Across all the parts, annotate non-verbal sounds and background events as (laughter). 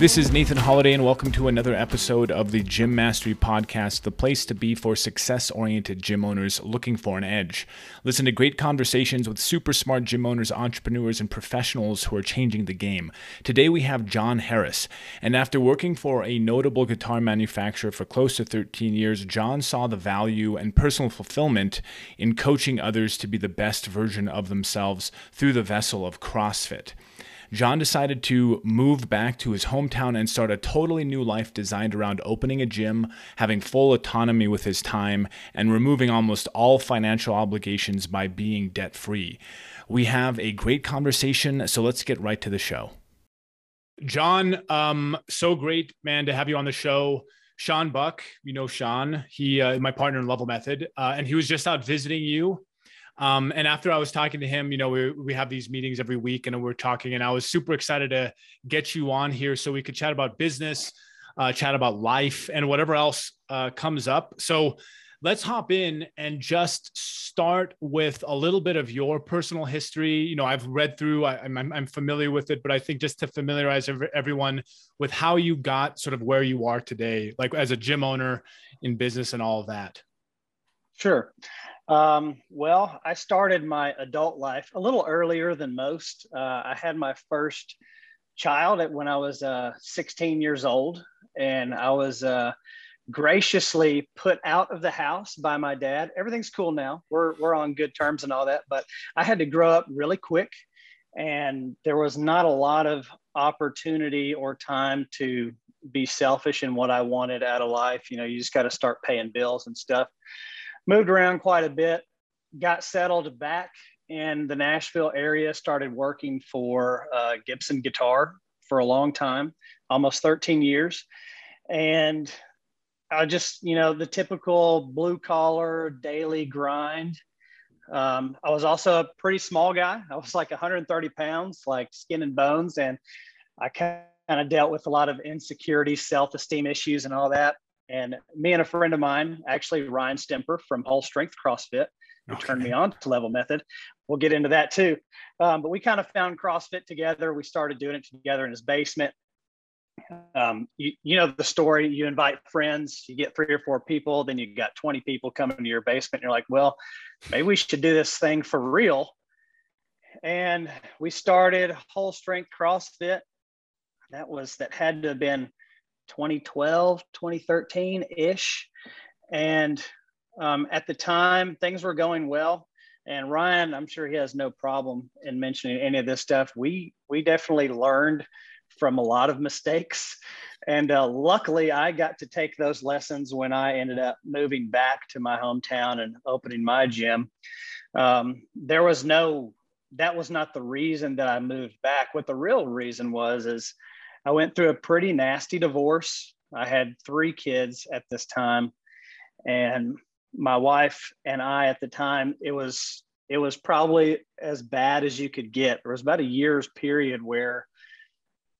This is Nathan Holiday, and welcome to another episode of the Gym Mastery Podcast, the place to be for success oriented gym owners looking for an edge. Listen to great conversations with super smart gym owners, entrepreneurs, and professionals who are changing the game. Today we have John Harris, and after working for a notable guitar manufacturer for close to 13 years, John saw the value and personal fulfillment in coaching others to be the best version of themselves through the vessel of CrossFit. John decided to move back to his hometown and start a totally new life designed around opening a gym, having full autonomy with his time, and removing almost all financial obligations by being debt free. We have a great conversation, so let's get right to the show. John, um, so great, man, to have you on the show. Sean Buck, you know Sean, he uh, my partner in Level Method, uh, and he was just out visiting you um, and after I was talking to him, you know, we, we have these meetings every week and we're talking, and I was super excited to get you on here so we could chat about business, uh, chat about life, and whatever else uh, comes up. So let's hop in and just start with a little bit of your personal history. You know, I've read through, I, I'm, I'm familiar with it, but I think just to familiarize everyone with how you got sort of where you are today, like as a gym owner in business and all of that. Sure. Um, well, I started my adult life a little earlier than most. Uh, I had my first child at when I was uh, 16 years old, and I was uh, graciously put out of the house by my dad. Everything's cool now. We're we're on good terms and all that, but I had to grow up really quick, and there was not a lot of opportunity or time to be selfish in what I wanted out of life. You know, you just got to start paying bills and stuff moved around quite a bit, got settled back in the Nashville area, started working for uh, Gibson Guitar for a long time, almost 13 years. And I just, you know, the typical blue collar daily grind. Um, I was also a pretty small guy. I was like 130 pounds, like skin and bones. And I kind of dealt with a lot of insecurity, self esteem issues, and all that. And me and a friend of mine, actually Ryan Stemper from Whole Strength CrossFit, who okay. turned me on to Level Method. We'll get into that too. Um, but we kind of found CrossFit together. We started doing it together in his basement. Um, you, you know the story. You invite friends, you get three or four people, then you got 20 people coming to your basement. And you're like, well, maybe we should do this thing for real. And we started Whole Strength CrossFit. That was that had to have been 2012, 2013 ish. And um, at the time, things were going well. And Ryan, I'm sure he has no problem in mentioning any of this stuff. We we definitely learned from a lot of mistakes, and uh, luckily, I got to take those lessons when I ended up moving back to my hometown and opening my gym. Um, there was no that was not the reason that I moved back. What the real reason was is I went through a pretty nasty divorce. I had three kids at this time, and my wife and I at the time it was it was probably as bad as you could get. There was about a year's period where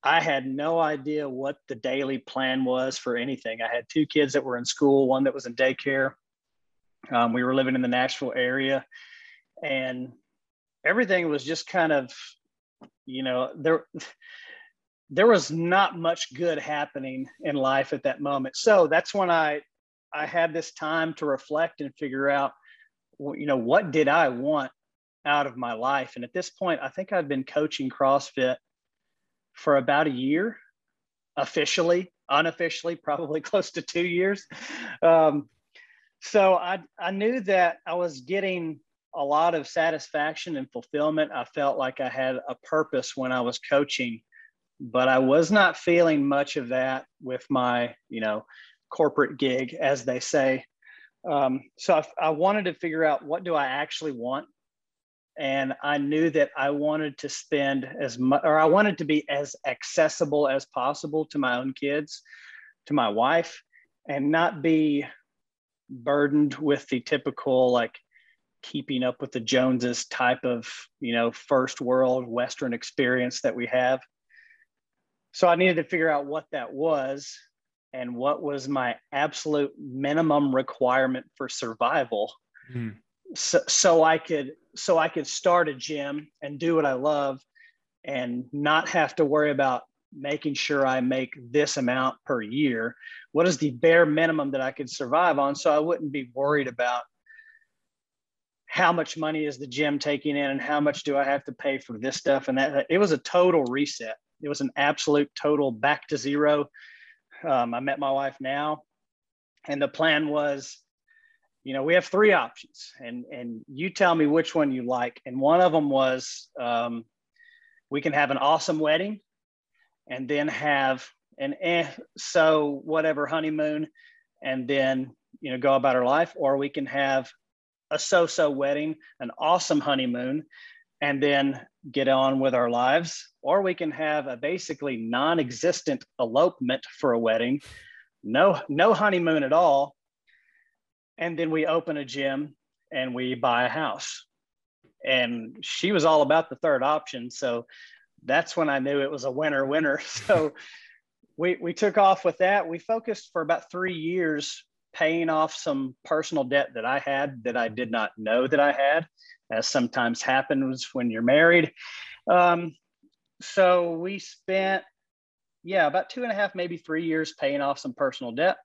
I had no idea what the daily plan was for anything. I had two kids that were in school, one that was in daycare. Um, we were living in the Nashville area, and everything was just kind of, you know, there there was not much good happening in life at that moment. So that's when I I had this time to reflect and figure out, you know, what did I want out of my life? And at this point, I think I've been coaching CrossFit for about a year, officially, unofficially, (laughs) probably close to two years. Um, so I I knew that I was getting a lot of satisfaction and fulfillment. I felt like I had a purpose when I was coaching but I was not feeling much of that with my, you know, corporate gig, as they say. Um, so I, I wanted to figure out what do I actually want, and I knew that I wanted to spend as much, or I wanted to be as accessible as possible to my own kids, to my wife, and not be burdened with the typical like keeping up with the Joneses type of, you know, first world Western experience that we have. So I needed to figure out what that was and what was my absolute minimum requirement for survival. Mm. So, so I could so I could start a gym and do what I love and not have to worry about making sure I make this amount per year? What is the bare minimum that I could survive on so I wouldn't be worried about how much money is the gym taking in and how much do I have to pay for this stuff and that it was a total reset. It was an absolute total back to zero. Um, I met my wife now and the plan was you know we have three options and and you tell me which one you like and one of them was um, we can have an awesome wedding and then have an eh, so whatever honeymoon and then you know go about our life or we can have a so-so wedding an awesome honeymoon and then get on with our lives. Or we can have a basically non-existent elopement for a wedding. No no honeymoon at all. And then we open a gym and we buy a house. And she was all about the third option. So that's when i knew it was a winner winner (laughs) so we we took off with that. We focused for about three years paying off some personal debt that i had that i did not know that i had as sometimes happens when you're married. Um, so we spent yeah about two and a half maybe three years paying off some personal debt.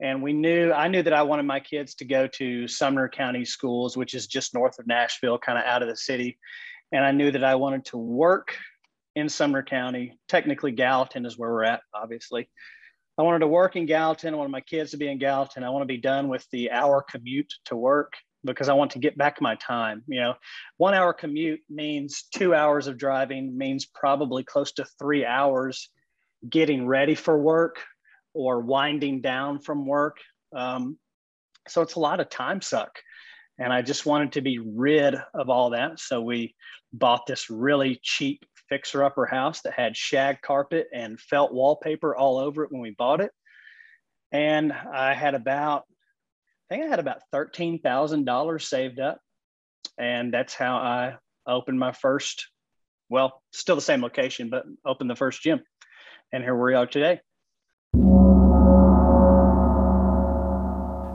And we knew i knew that i wanted my kids to go to sumner county schools which is just north of nashville kind of out of the city. And i knew that i wanted to work in sumner county. Technically gallatin is where we're at obviously i wanted to work in gallatin i wanted my kids to be in gallatin i want to be done with the hour commute to work because i want to get back my time you know one hour commute means two hours of driving means probably close to three hours getting ready for work or winding down from work. Um, so it's a lot of time suck. And I just wanted to be rid of all that. So we bought this really cheap fixer upper house that had shag carpet and felt wallpaper all over it when we bought it. And I had about, I think I had about $13,000 saved up. And that's how I opened my first, well, still the same location, but opened the first gym. And here we are today.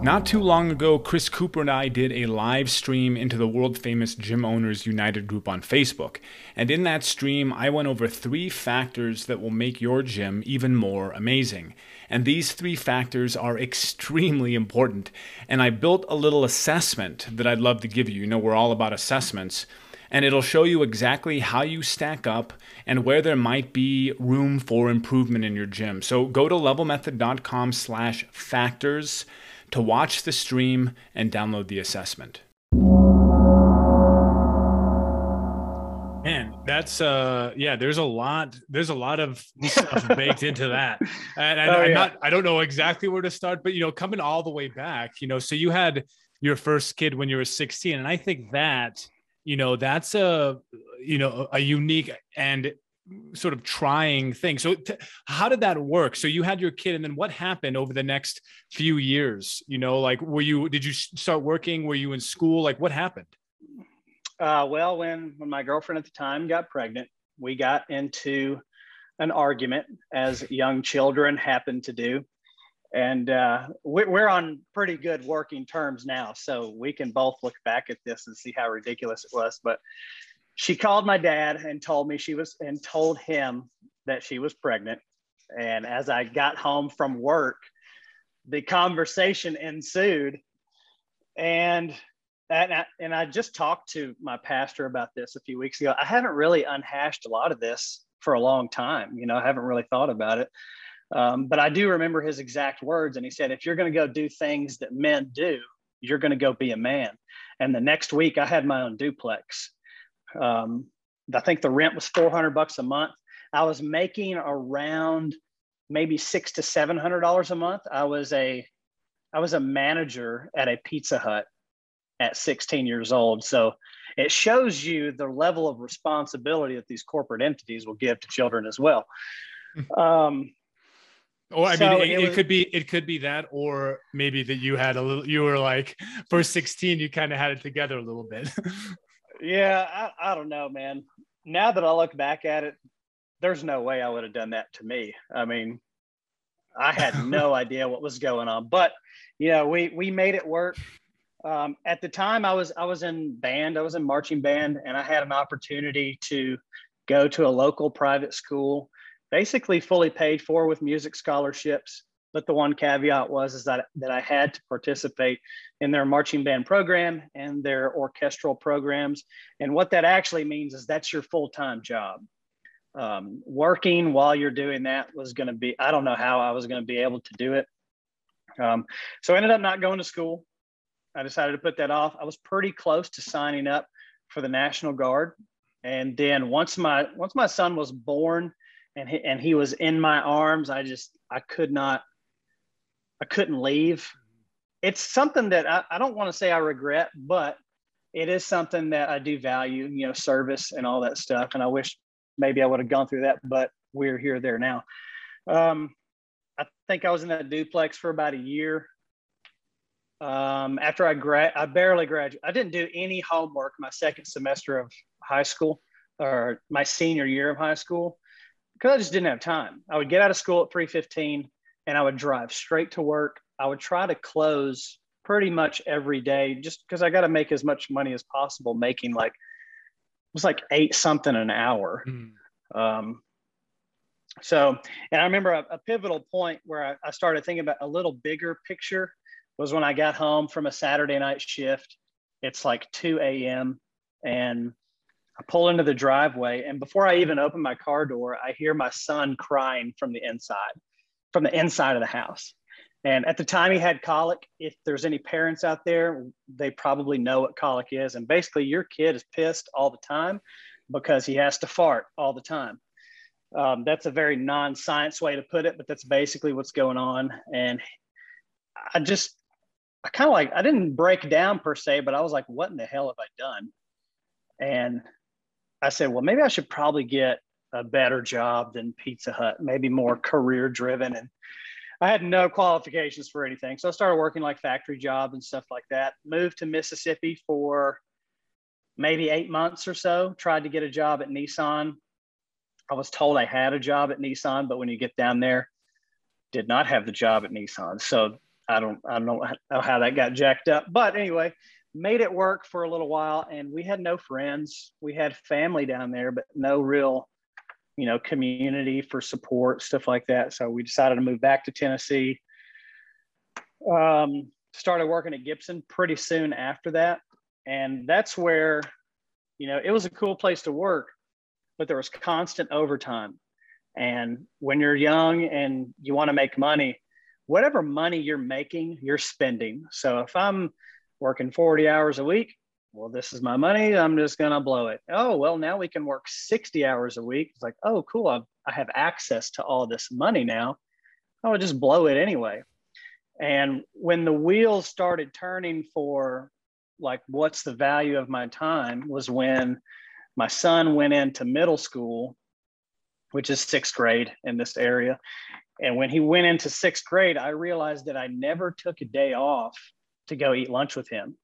Not too long ago, Chris Cooper and I did a live stream into the world famous Gym Owners United group on Facebook. And in that stream, I went over three factors that will make your gym even more amazing. And these three factors are extremely important. And I built a little assessment that I'd love to give you. You know, we're all about assessments. And it'll show you exactly how you stack up and where there might be room for improvement in your gym. So go to levelmethod.com slash factors to watch the stream and download the assessment. Man, that's uh yeah, there's a lot there's a lot of stuff baked into that. (laughs) And, and oh, I'm yeah. not I don't know exactly where to start, but you know, coming all the way back, you know, so you had your first kid when you were 16 and I think that you know that's a you know a unique and sort of trying thing. So t- how did that work? So you had your kid and then what happened over the next few years? You know, like were you did you start working? Were you in school? Like what happened? Uh, well, when when my girlfriend at the time got pregnant, we got into an argument as young children happen to do. And uh, we're on pretty good working terms now. So we can both look back at this and see how ridiculous it was. But she called my dad and told me she was and told him that she was pregnant and as i got home from work the conversation ensued and and I, and I just talked to my pastor about this a few weeks ago. I haven't really unhashed a lot of this for a long time. You know, I haven't really thought about it. Um, but I do remember his exact words. And he said, if you're going to go do things that men do, you're going to go be a man. And the next week, I had my own duplex. Um, I think the rent was 400 bucks a month. I was making around maybe six to seven hundred dollars a month. I was a I was a manager at a Pizza Hut at 16 years old. So it shows you the level of responsibility that these corporate entities will give to children as well. Um, or I so mean, it, it, was, it, could be it could be that, or maybe that you had a little. You were like for 16, you kind of had it together a little bit. (laughs) Yeah, I, I don't know, man. Now that I look back at it, there's no way I would have done that to me. I mean, I had (laughs) no idea what was going on, but you know, we we made it work. Um, at the time, I was I was in band, I was in marching band, and I had an opportunity to go to a local private school basically fully paid for with music scholarships. But the one caveat was is that that I had to participate in their marching band program and their orchestral programs. And what that actually means is that's your full time job. Um, working while you're doing that was going to be I don't know how I was going to be able to do it. Um, so I ended up not going to school. I decided to put that off. I was pretty close to signing up for the National Guard, and then once my once my son was born, and he, and he was in my arms, I just I could not I couldn't leave. It's something that I, I don't want to say I regret, but it is something that I do value, you know, service and all that stuff. And I wish maybe I would have gone through that, but we're here there now. Um, I think I was in that duplex for about a year. Um, after I grad, I barely graduated. I didn't do any homework my second semester of high school or my senior year of high school because I just didn't have time. I would get out of school at 3:15 and I would drive straight to work. I would try to close pretty much every day just because I got to make as much money as possible making like it was like eight something an hour. Mm. Um, so, and I remember a, a pivotal point where I, I, started thinking about a little bigger picture was when I got home from a Saturday night shift. It's like 2 a.m. and I pull into the driveway. And before I even open my car door, I hear my son crying from the inside, from the inside of the house. And at the time he had colic, if there's any parents out there, they probably know what colic is. And basically, your kid is pissed all the time because he has to fart all the time. Um, that's a very non-science way to put it, but that's basically what's going on. And I just, I kind of like, I didn't break down per se, but I was like, what in the hell have I done? And I said, well, maybe I should probably get a better job than Pizza Hut, maybe more career driven. And I had no qualifications for anything. So I started working like factory jobs and stuff like that. Moved to Mississippi for maybe eight months or so, tried to get a job at Nissan. I was told I had a job at Nissan, but when you get down there, did not have the job at Nissan. So I don't I don't know how that got jacked up. But anyway, made it work for a little while and we had no friends. We had family down there, but no real, you know, community for support, stuff like that. So we decided to move back to Tennessee. Um, started working at Gibson pretty soon after that. And that's where, you know, it was a cool place to work, but there was constant overtime. And when you're young and you want to make money, whatever money you're making, you're spending. So if I'm working 40 hours a week, well, this is my money. I'm just going to blow it. Oh, well, now we can work 60 hours a week. It's like, oh, cool. I've, I have access to all this money now. I would just blow it anyway. And when the wheels started turning for like, what's the value of my time was when my son went into middle school, which is sixth grade in this area. And when he went into sixth grade, I realized that I never took a day off to go eat lunch with him.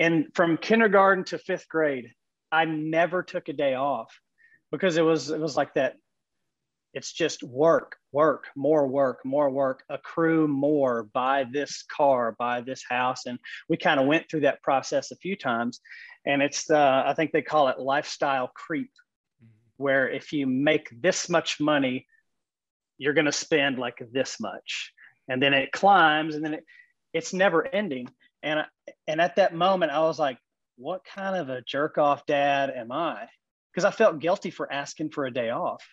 And from kindergarten to fifth grade, I never took a day off because it was it was like that. It's just work, work, more work, more work, accrue more, buy this car, buy this house. And we kind of went through that process a few times. And it's uh, I think they call it lifestyle creep, where if you make this much money, you're going to spend like this much. And then it climbs and then it, it's never ending. And and at that moment, I was like, what kind of a jerk off dad am I? Because I felt guilty for asking for a day off.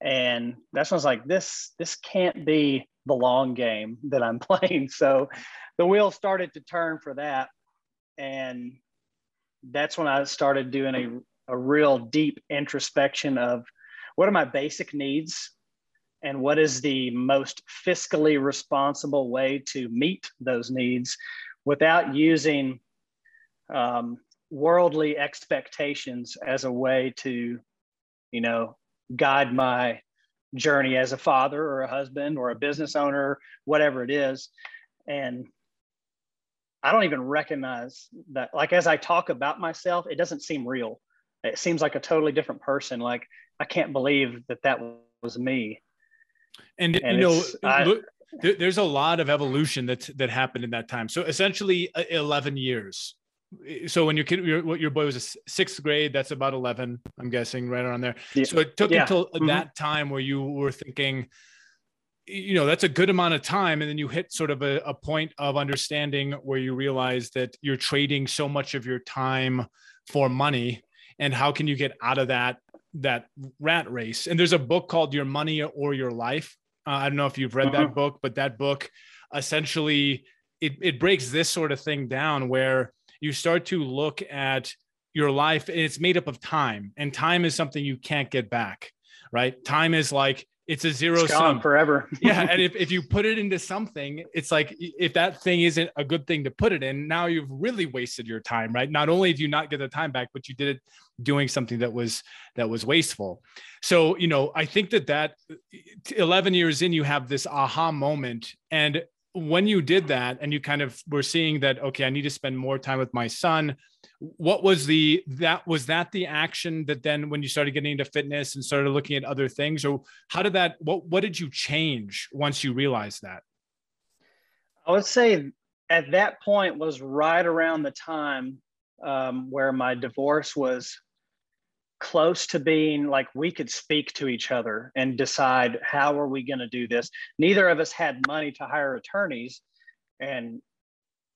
And that's when I was like, this this can't be the long game that I'm (laughs) playing. So the wheel started to turn for that. And that's when I started doing a, a real deep introspection of what are my basic needs and what is the most fiscally responsible way to meet those needs without using um, worldly expectations as a way to you know guide my journey as a father or a husband or a business owner whatever it is. And i don't even recognize that like as i talk about myself it doesn't seem real. It seems like a totally different person. Like i can't believe that that was me and, and you know, I, look, there's a lot of evolution that that happened in that time. So essentially, uh, 11 years so when your kid your, your boy was a sixth grade that's about 11 i'm guessing right around there yeah. so it took yeah. until mm-hmm. that time where you were thinking you know that's a good amount of time and then you hit sort of a, a point of understanding where you realize that you're trading so much of your time for money and how can you get out of that that rat race. And there's a book called your money or your life. Uh, i don't know if you've read uh-huh. that book but that book essentially it, it breaks this sort of thing down where you start to look at your life and it's made up of time and time is something you can't get back right? Time is like it's a zero it's sum. forever. (laughs) Yeah and if, (laughs) if you put it into something it's like if that thing isn't a good thing to put it in now you've really wasted your time right? Not only do you not get the time back but you did it doing something that was that was wasteful. So you know i think that that 11 years in you have this aha moment. And when you did that and you kind of were seeing that okay i need to spend more time with my son what was the that was that the action that then when you started getting into fitness and started looking at other things or how did that what what did you change once you realized that? I would say at that point was right around the time um, where my divorce was close to being like we could speak to each other and decide how are we going to do this? Neither of us had money to hire attorneys and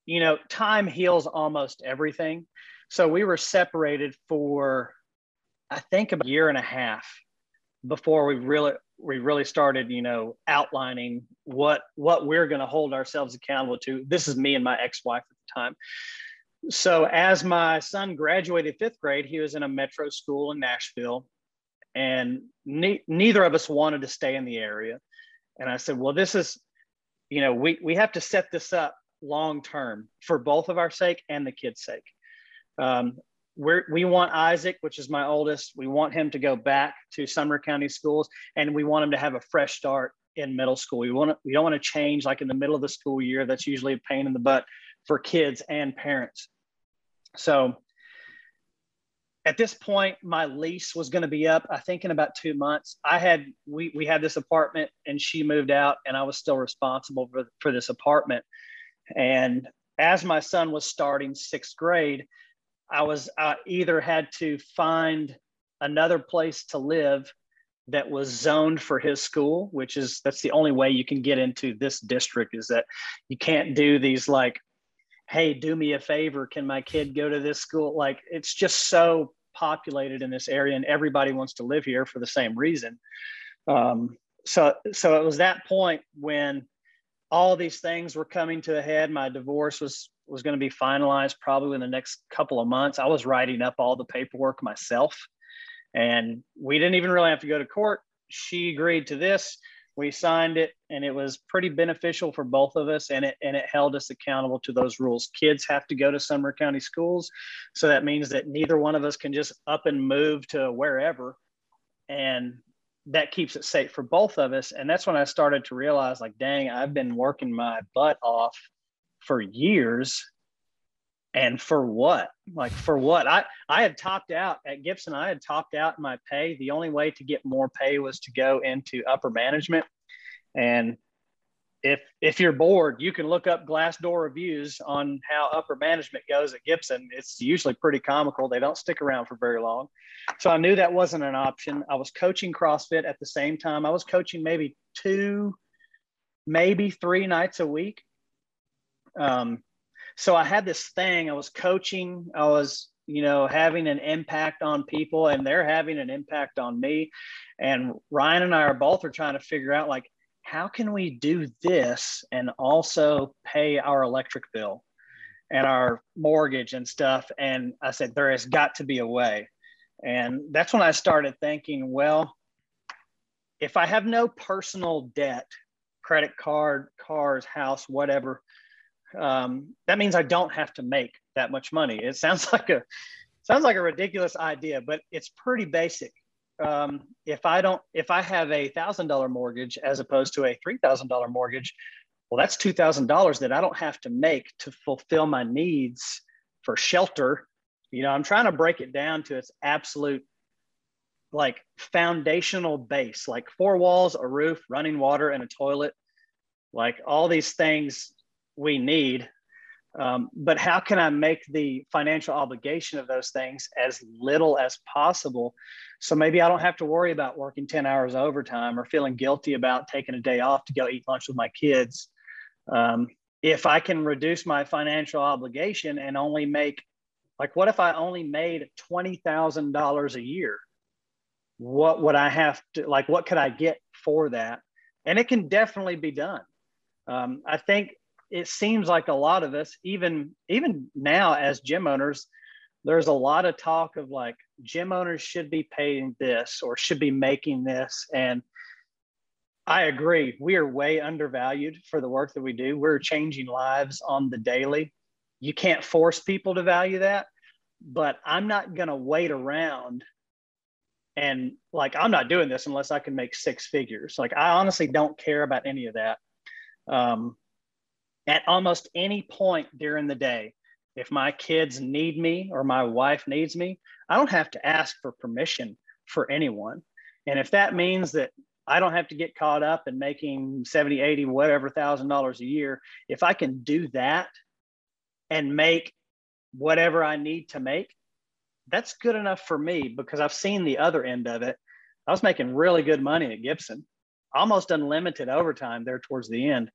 you know time heals almost everything. So we were separated for i think about a year and a half before we really we really started you know outlining what what we're going to hold ourselves accountable to. This is me and my ex-wife at the time so as my son graduated fifth grade, he was in a metro school in Nashville, and ne- neither of us wanted to stay in the area. And I said, well, this is, you know, we we have to set this up long term for both of our sake and the kid's sake. Um, we we want Isaac, which is my oldest, we want him to go back to Sumner County schools, and we want him to have a fresh start in middle school. We want to, we don't want to change like in the middle of the school year. That's usually a pain in the butt for kids and parents. So at this point, my lease was going to be up, I think in about two months. I had, we, we had this apartment and she moved out and I was still responsible for, for this apartment. And as my son was starting sixth grade, I was I either had to find another place to live that was zoned for his school, which is that's the only way you can get into this district is that you can't do these like hey, do me a favor, can my kid go to this school? Like it's just so populated in this area and everybody wants to live here for the same reason. Um, so, so it was that point when all these things were coming to a head. My divorce was was going to be finalized probably in the next couple of months. I was writing up all the paperwork myself, and we didn't even really have to go to court. She agreed to this we signed it and it was pretty beneficial for both of us and it and it held us accountable to those rules. Kids have to go to sumner county schools so that means that neither one of us can just up and move to wherever and that keeps it safe for both of us. And that's when i started to realize like dang i've been working my butt off for years and for what? Like for what? I i had topped out at gibson. I had topped out my pay. The only way to get more pay was to go into upper management. And if if you're bored you can look up glassdoor reviews on how upper management goes at gibson. It's usually pretty comical. They don't stick around for very long. So i knew that wasn't an option. I was coaching crossfit at the same time. I was coaching maybe two maybe three nights a week. Um, so I had this thing, I was coaching, I was, you know, having an impact on people and they're having an impact on me. And Ryan and I are both are trying to figure out like, how can we do this and also pay our electric bill and our mortgage and stuff? And I said, there has got to be a way. And that's when I started thinking, well, if I have no personal debt, credit card, cars, house, whatever, um, that means I don't have to make that much money. It sounds (laughs) like a sounds like a ridiculous idea, but it's pretty basic. Um, if I don't, if I have a thousand dollar mortgage as opposed to a three thousand dollar mortgage, well, that's two thousand dollars that I don't have to make to fulfill my needs for shelter. You know, I'm trying to break it down to its absolute like foundational base, like four walls, a roof, running water, and a toilet. Like all these things we need Um, but how can I make the financial obligation of those things as little as possible? So maybe I don't have to worry about working 10 hours overtime or feeling guilty about taking a day off to go eat lunch with my kids. Um, if I can reduce my financial obligation and only make, like, what if I only made $20,000 a year? What would I have to, like, what could I get for that? And it can definitely be done. Um, I think it seems like a lot of us, even even now as gym owners, there's a lot of talk of like gym owners should be paying this or should be making this. And I agree. We are way undervalued for the work that we do. We're changing lives on the daily. You can't force people to value that, but I'm not going to wait around and like I'm not doing this unless I can make six figures. Like I honestly don't care about any of that. Um, at almost any point during the day, if my kids need me or my wife needs me, I don't have to ask for permission for anyone. And if that means that I don't have to get caught up in making 70, 80, whatever thousand dollars a year, if I can do that and make whatever I need to make, that's good enough for me because I've seen the other end of it. I was making really good money at Gibson, almost unlimited overtime there towards the end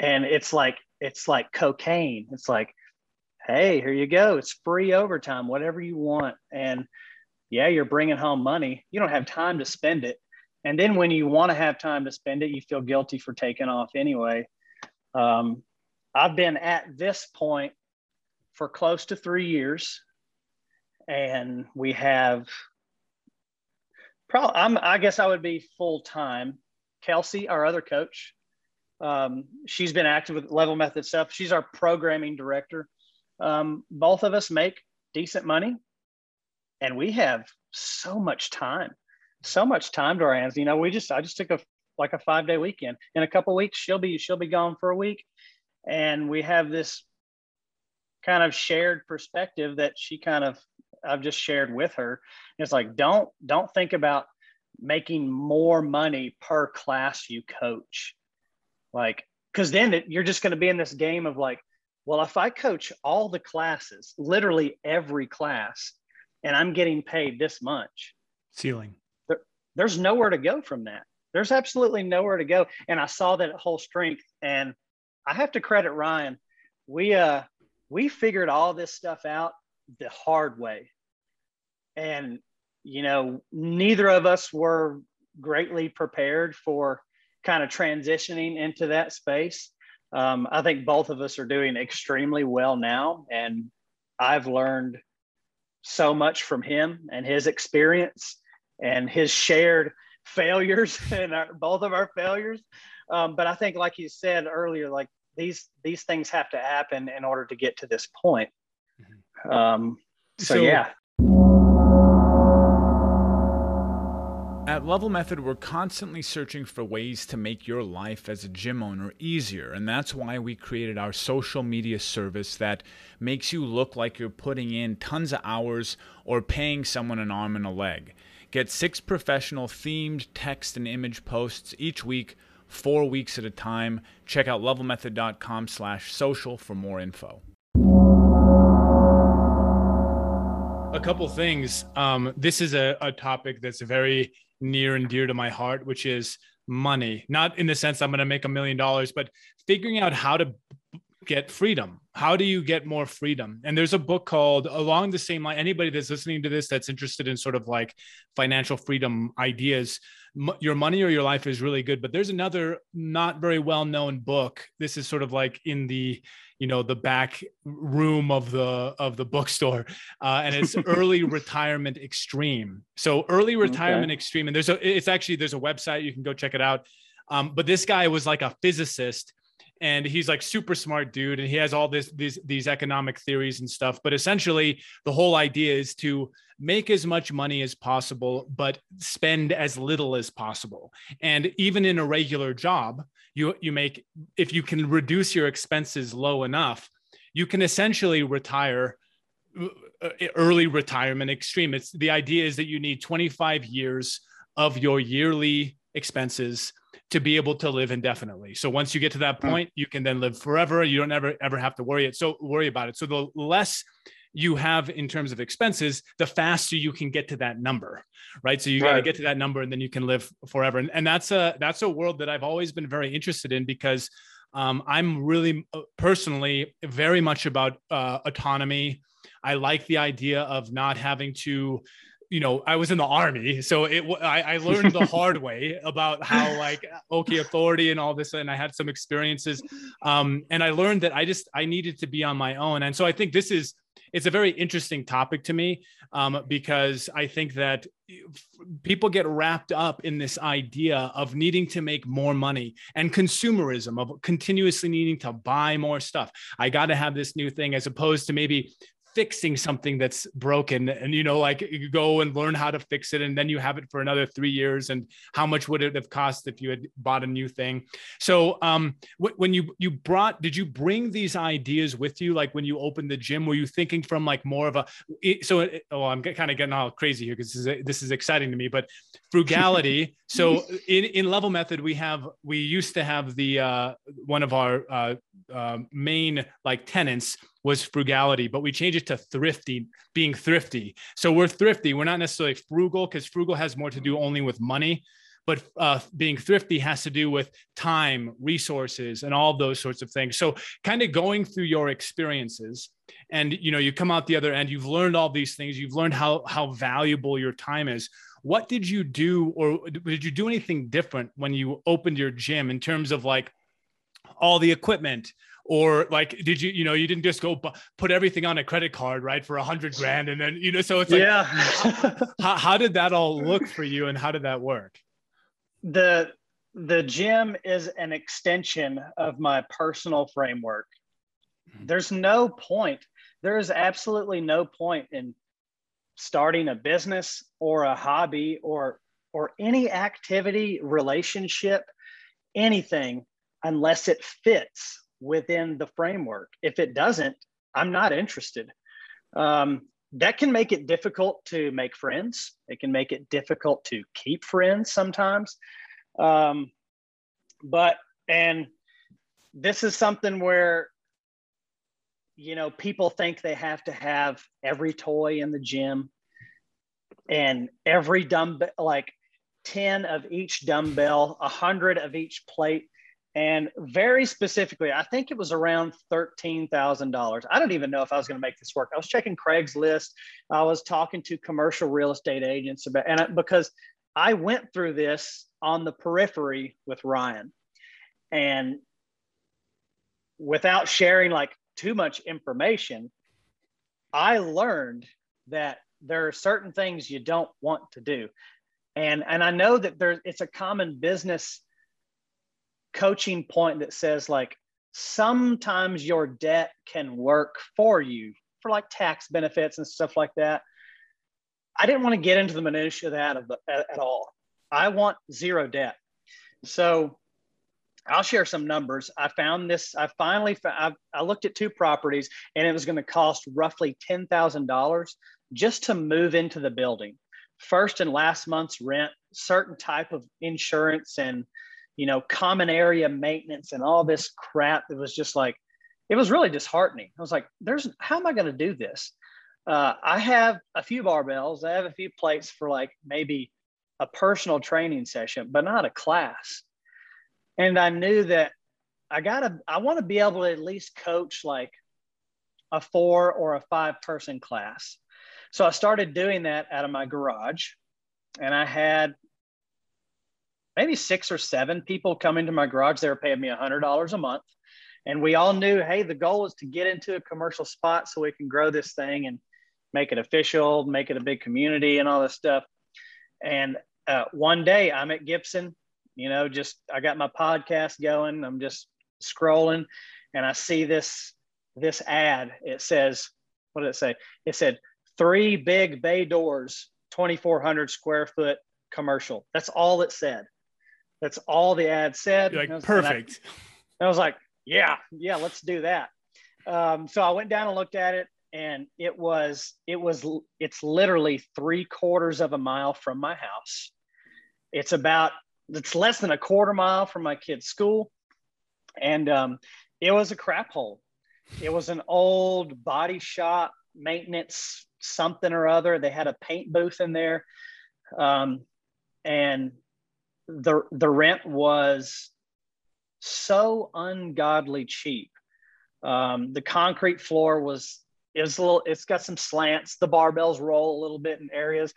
and it's like it's like cocaine. It's like hey here you go. It's free overtime whatever you want. And yeah you're bringing home money. You don't have time to spend it. And then when you want to have time to spend it you feel guilty for taking off anyway. Um, i've been at this point for close to three years and we have probably I'm, i guess i would be full time kelsey our other coach um, she's been active with level method stuff. She's our programming director. Um, both of us make decent money and we have so much time, so much time to our hands. You know, we just, I just took a, like a five day weekend in a couple weeks, she'll be, she'll be gone for a week. And we have this kind of shared perspective that she kind of, I've just shared with her. It's like, don't, don't think about making more money per class you coach like, because then it, you're just going to be in this game of like, well, if I coach all the classes, literally every class, and I'm getting paid this much, ceiling, there, there's nowhere to go from that. There's absolutely nowhere to go. And I saw that whole strength, and I have to credit Ryan. We uh we figured all this stuff out the hard way, and you know neither of us were greatly prepared for kind of transitioning into that space. Um, I think both of us are doing extremely well now. And I've learned so much from him and his experience and his shared (laughs) failures (laughs) and our, both of our failures. Um, but I think, like you said earlier, like these these things have to happen in order to get to this point. Mm-hmm. Um, so, so, yeah, At Level Method, we're constantly searching for ways to make your life as a gym owner easier. And that's why we created our social media service that makes you look like you're putting in tons of hours or paying someone an arm and a leg. Get six professional themed text and image posts each week, four weeks at a time. Check out levelmethod.com slash social for more info. A couple things. Um, this is a, a topic that's very near and dear to my heart, which is money. Not in the sense I'm going to make a million dollars, but figuring out how to get freedom. How do you get more freedom? And there's a book called along the same line. Anybody that's listening to this that's interested in sort of like financial freedom ideas, your money or your life is really good. But there's another not very well known book. This is sort of like in the you know the back room of the of the bookstore uh, and it's early (laughs) retirement extreme. So early retirement okay. extreme and there's a it's actually there's a website you can go check it out. Um, but this guy was like a physicist and he's like super smart dude and he has all this these these economic theories and stuff but essentially the whole idea is to make as much money as possible but spend as little as possible. And even in a regular job you you make if you can reduce your expenses low enough you can essentially retire uh, early retirement extreme it's the idea is that you need 25 years of your yearly expenses to be able to live indefinitely. So once you get to that hmm. point, you can then live forever. You don't ever ever have to worry it. So worry about it. So the less you have in terms of expenses, the faster you can get to that number, right? So you got to get to that number, and then you can live forever. And, and that's a that's a world that I've always been very interested in because um, I'm really uh, personally very much about uh, autonomy. I like the idea of not having to you know, I was in the army, so it I, I learned the hard (laughs) way about how like okay authority and all this, and I had some experiences, um, and I learned that I just I needed to be on my own, and so I think this is it's a very interesting topic to me um, because I think that people get wrapped up in this idea of needing to make more money and consumerism of continuously needing to buy more stuff. I got to have this new thing as opposed to maybe fixing something that's broken. And you know like you go and learn how to fix it and then you have it for another three years and how much would it have cost if you had bought a new thing? So um when you you brought did you bring these ideas with you like when you opened the gym? Were you thinking from like more of a so oh i'm kind of getting all crazy here because this is this is exciting to me but frugality. (laughs) So in in level method we have we used to have the uh one of our uh, uh main like tenants was frugality, but we changed it to thrifty, being thrifty. So we're thrifty. We're not necessarily frugal because frugal has more to do only with money, but uh, being thrifty has to do with time, resources, and all those sorts of things. So kind of going through your experiences, and you know, you come out the other end. You've learned all these things. You've learned how how valuable your time is. What did you do, or did you do anything different when you opened your gym in terms of like all the equipment? Or like did you you know you didn't just go put everything on a credit card right for a hundred grand and then you know so it's like yeah. (laughs) how, how did that all look for you and how did that work? The the gym is an extension of my personal framework. Mm-hmm. there's no point there is absolutely no point in starting a business or a hobby or or any activity relationship anything unless it fits within the framework. If it doesn't, I'm not interested. Um, that can make it difficult to make friends. It can make it difficult to keep friends sometimes. Um, but, and this is something where, you know, people think they have to have every toy in the gym and every dumbbell, like 10 of each dumbbell, 100 of each plate. And very specifically, I think it was around $13,000. I don't even know if I was going to make this work. I was checking Craigslist. I was talking to commercial real estate agents about, and I, because I went through this on the periphery with Ryan. And without sharing like too much information, I learned that there are certain things you don't want to do. And, and I know that there, it's a common business coaching point that says like sometimes your debt can work for you for like tax benefits and stuff like that. I didn't want to get into the minutia of that at, all. I want zero debt. So I'll share some numbers. I found this. I finally I, I looked at two properties, and it was going to cost roughly ten thousand dollars just to move into the building. First and last month's rent, certain type of insurance, and you know, common area maintenance and all this crap. It was just like, it was really disheartening. I was like, there's, how am I going to do this? Uh, I have a few barbells. I have a few plates for like maybe a personal training session, but not a class. And I knew that I got to, I want to be able to at least coach like a four or a five person class. So I started doing that out of my garage. And I had maybe six or seven people come into my garage. They were paying me a hundred dollars a month. And we all knew, hey, the goal is to get into a commercial spot so we can grow this thing and make it official, make it a big community and all this stuff. And uh, one day I'm at Gibson, you know, just I got my podcast going. I'm just scrolling and I see this this ad. It says, what did it say? It said three big bay doors, 2,400 square foot commercial. That's all it said. That's all the ad said. You're like, was, perfect. I, I, was like, yeah, yeah, let's do that. Um, so I went down and looked at it, and it was, it was, it's literally three quarters of a mile from my house. It's about it's less than a quarter mile from my kid's school. And um, it was a crap hole. It was an old body shop maintenance something or other. They had a paint booth in there. Um, and the, the rent was so ungodly cheap. Um, the concrete floor was is a little. It's got some slants. The barbells roll a little bit in areas.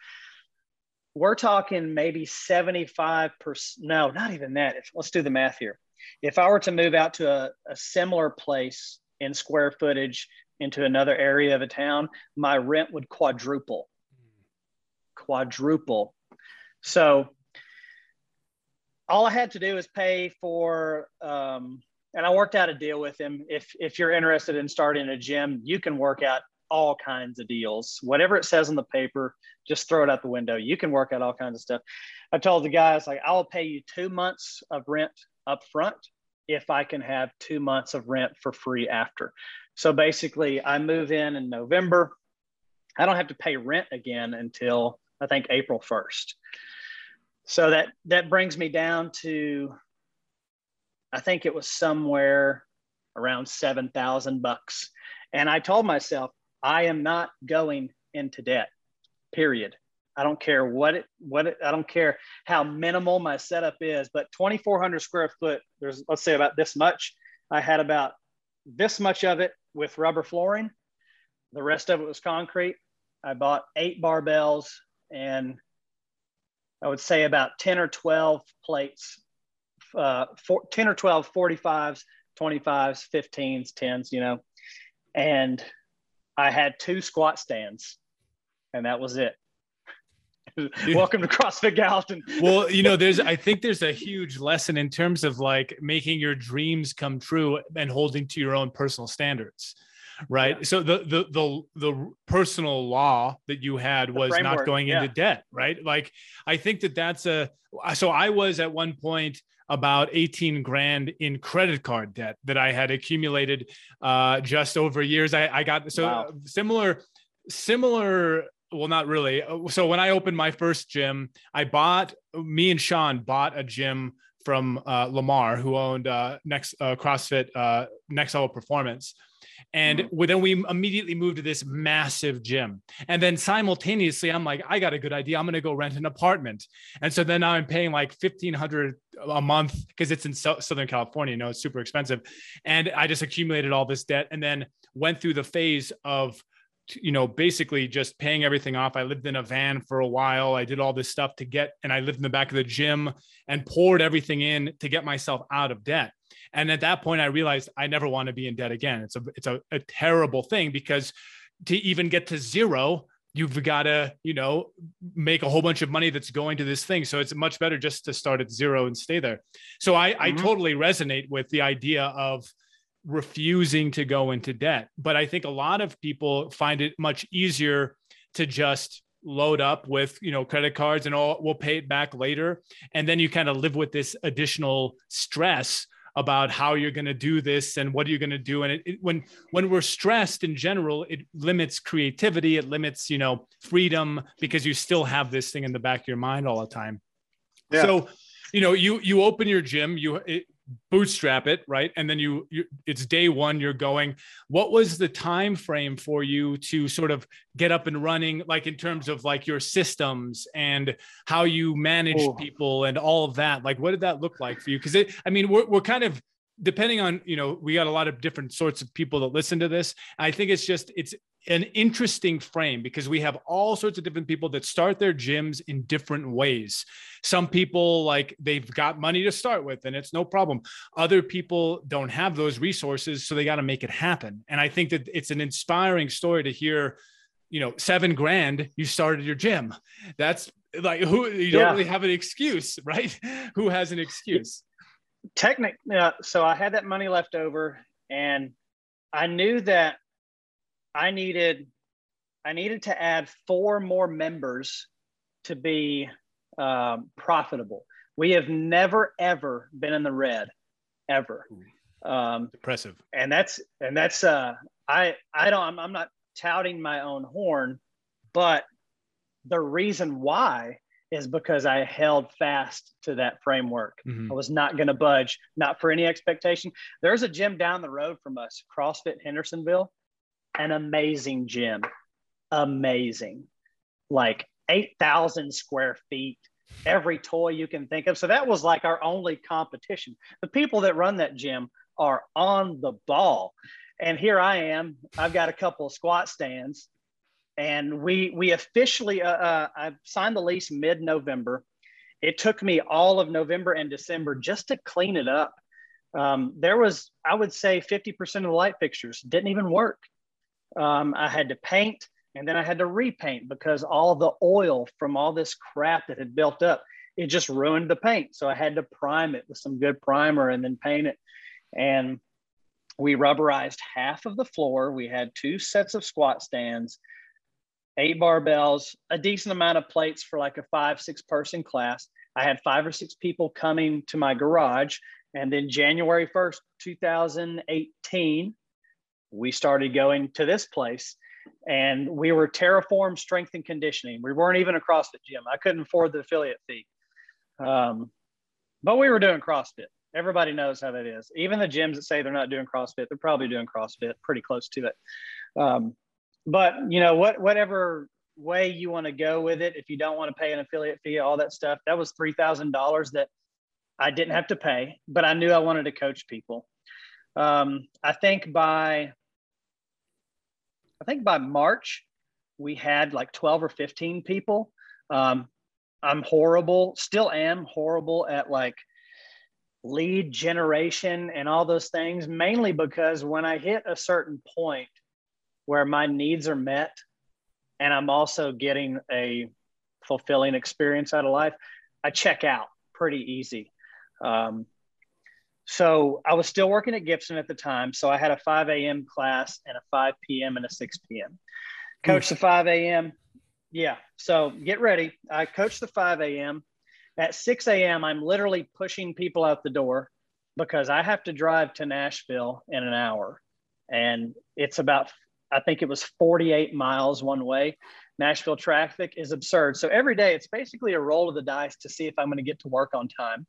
We're talking maybe seventy five percent. No, not even that. If, let's do the math here. If I were to move out to a, a similar place in square footage into another area of a town, my rent would quadruple. Quadruple. So all I had to do is pay for, um, and I worked out a deal with him. If if you're interested in starting a gym, you can work out all kinds of deals. Whatever it says on the paper, just throw it out the window. You can work out all kinds of stuff. I told the guys like I will pay you two months of rent up front if I can have two months of rent for free after. So basically, I move in in November. I don't have to pay rent again until I think April 1st so that that brings me down to i think it was somewhere around 7000 bucks. And i told myself i am not going into debt period. I don't care what it what it, i don't care how minimal my setup is but 2400 square foot there's let's say about this much. I had about this much of it with rubber flooring. The rest of it was concrete. I bought eight barbells and I would say about 10 or 12 plates, uh, four, 10 or 12 45s, 25s, 15s, 10s, you know. And I had two squat stands, and that was it. (laughs) Welcome to CrossFit Gallatin. well, you know, there's I think there's a huge lesson in terms of like making your dreams come true and holding to your own personal standards right yeah. so the, the the the personal law that you had was not going yeah. into debt right like i think that that's a so i was at one point about 18 grand in credit card debt that i had accumulated uh just over years i i got so wow. similar similar well not really so when i opened my first gym i bought me and sean bought a gym from uh, lamar who owned uh, next uh, crossfit uh, next level performance and mm-hmm. then we immediately moved to this massive gym. And then simultaneously, I'm like, I got a good idea. I'm going to go rent an apartment. And so then I'm paying like 1500 a month because it's in so- Southern California. You know, it's super expensive. And I just accumulated all this debt and then went through the phase of, you know, basically just paying everything off. I lived in a van for a while. I did all this stuff to get, and I lived in the back of the gym and poured everything in to get myself out of debt. And at that point, I realized I never want to be in debt again. It's a it's a, a terrible thing because to even get to zero, you've got to you know make a whole bunch of money that's going to this thing so it's much better just to start at zero and stay there so i, mm-hmm. I totally resonate with the idea of refusing to go into debt but i think a lot of people find it much easier to just load up with you know credit cards and all we'll pay it back later and then you kind of live with this additional stress about how you're going to do this and what are you're going to do and it, it, when when we're stressed in general it limits creativity it limits you know freedom because you still have this thing in the back of your mind all the time yeah. so you know you you open your gym you it, bootstrap it right? And then you, you it's day one you're going. What was the time frame for you to sort of get up and running like in terms of like your systems and how you manage oh. people and all of that? Like what did that look like for you? Because it i mean we're, we're kind of depending on you know we got a lot of different sorts of people that listen to this. I think it's just it's an interesting frame because we have all sorts of different people that start their gyms in different ways. Some people like they've got money to start with and it's no problem. Other people don't have those resources, so they got to make it happen. And I think that it's an inspiring story to hear, you know, seven grand, you started your gym. That's like who you don't yeah. really have an excuse, (laughs) right? who has an excuse? Technic. So I had that money left over and I knew that I needed I needed to add four more members to be um, profitable. We have never ever been in the red, ever. Um, Impressive. And that's and that's uh, I I don't I'm, I'm not touting my own horn, but the reason why is because I held fast to that framework. Mhm. I was not going to budge, not for any expectation. There's a gym down the road from us, CrossFit Hendersonville, an amazing gym, amazing, like 8,000 square feet, every toy you can think of. So that was like our only competition. The people that run that gym are on the ball. And here I am, I've got a couple of squat stands and we we officially uh, uh, I signed the lease mid November. It took me all of November and December just to clean it up. Um, there was I would say 50% of the light fixtures didn't even work. Um, I had to paint and then I had to repaint because all the oil from all this crap that had built up it just ruined the paint. So I had to prime it with some good primer and then paint it. And we rubberized half of the floor. We had two sets of squat stands eight barbells, a decent amount of plates for like a five, six person class. I had five or six people coming to my garage. And then January 1st, 2018, we started going to this place and we were Terraform Strength and Conditioning. We weren't even a CrossFit gym. I couldn't afford the affiliate fee. Um, but we were doing CrossFit. Everybody knows how that is. Even the gyms that say they're not doing CrossFit, they're probably doing CrossFit pretty close to it. Um, but you know what whatever way you want to go with it if you don't want to pay an affiliate fee all that stuff that was $3000 that i didn't have to pay but i knew i wanted to coach people um, i think by i think by march we had like 12 or 15 people um, i'm horrible still am horrible at like lead generation and all those things mainly because when i hit a certain point where my needs are met and I'm also getting a fulfilling experience out of life, I check out pretty easy. Um, so I was still working at Gibson at the time. So I had a 5 a.m. class and a 5 p.m. and a 6 p.m. Coach the 5 a.m. Yeah. So get ready. I coach the 5 a.m. At 6 a.m., I'm literally pushing people out the door because I have to drive to Nashville in an hour. And it's about I think it was 48 miles one way. Nashville traffic is absurd. So every day it's basically a roll of the dice to see if I'm going to get to work on time.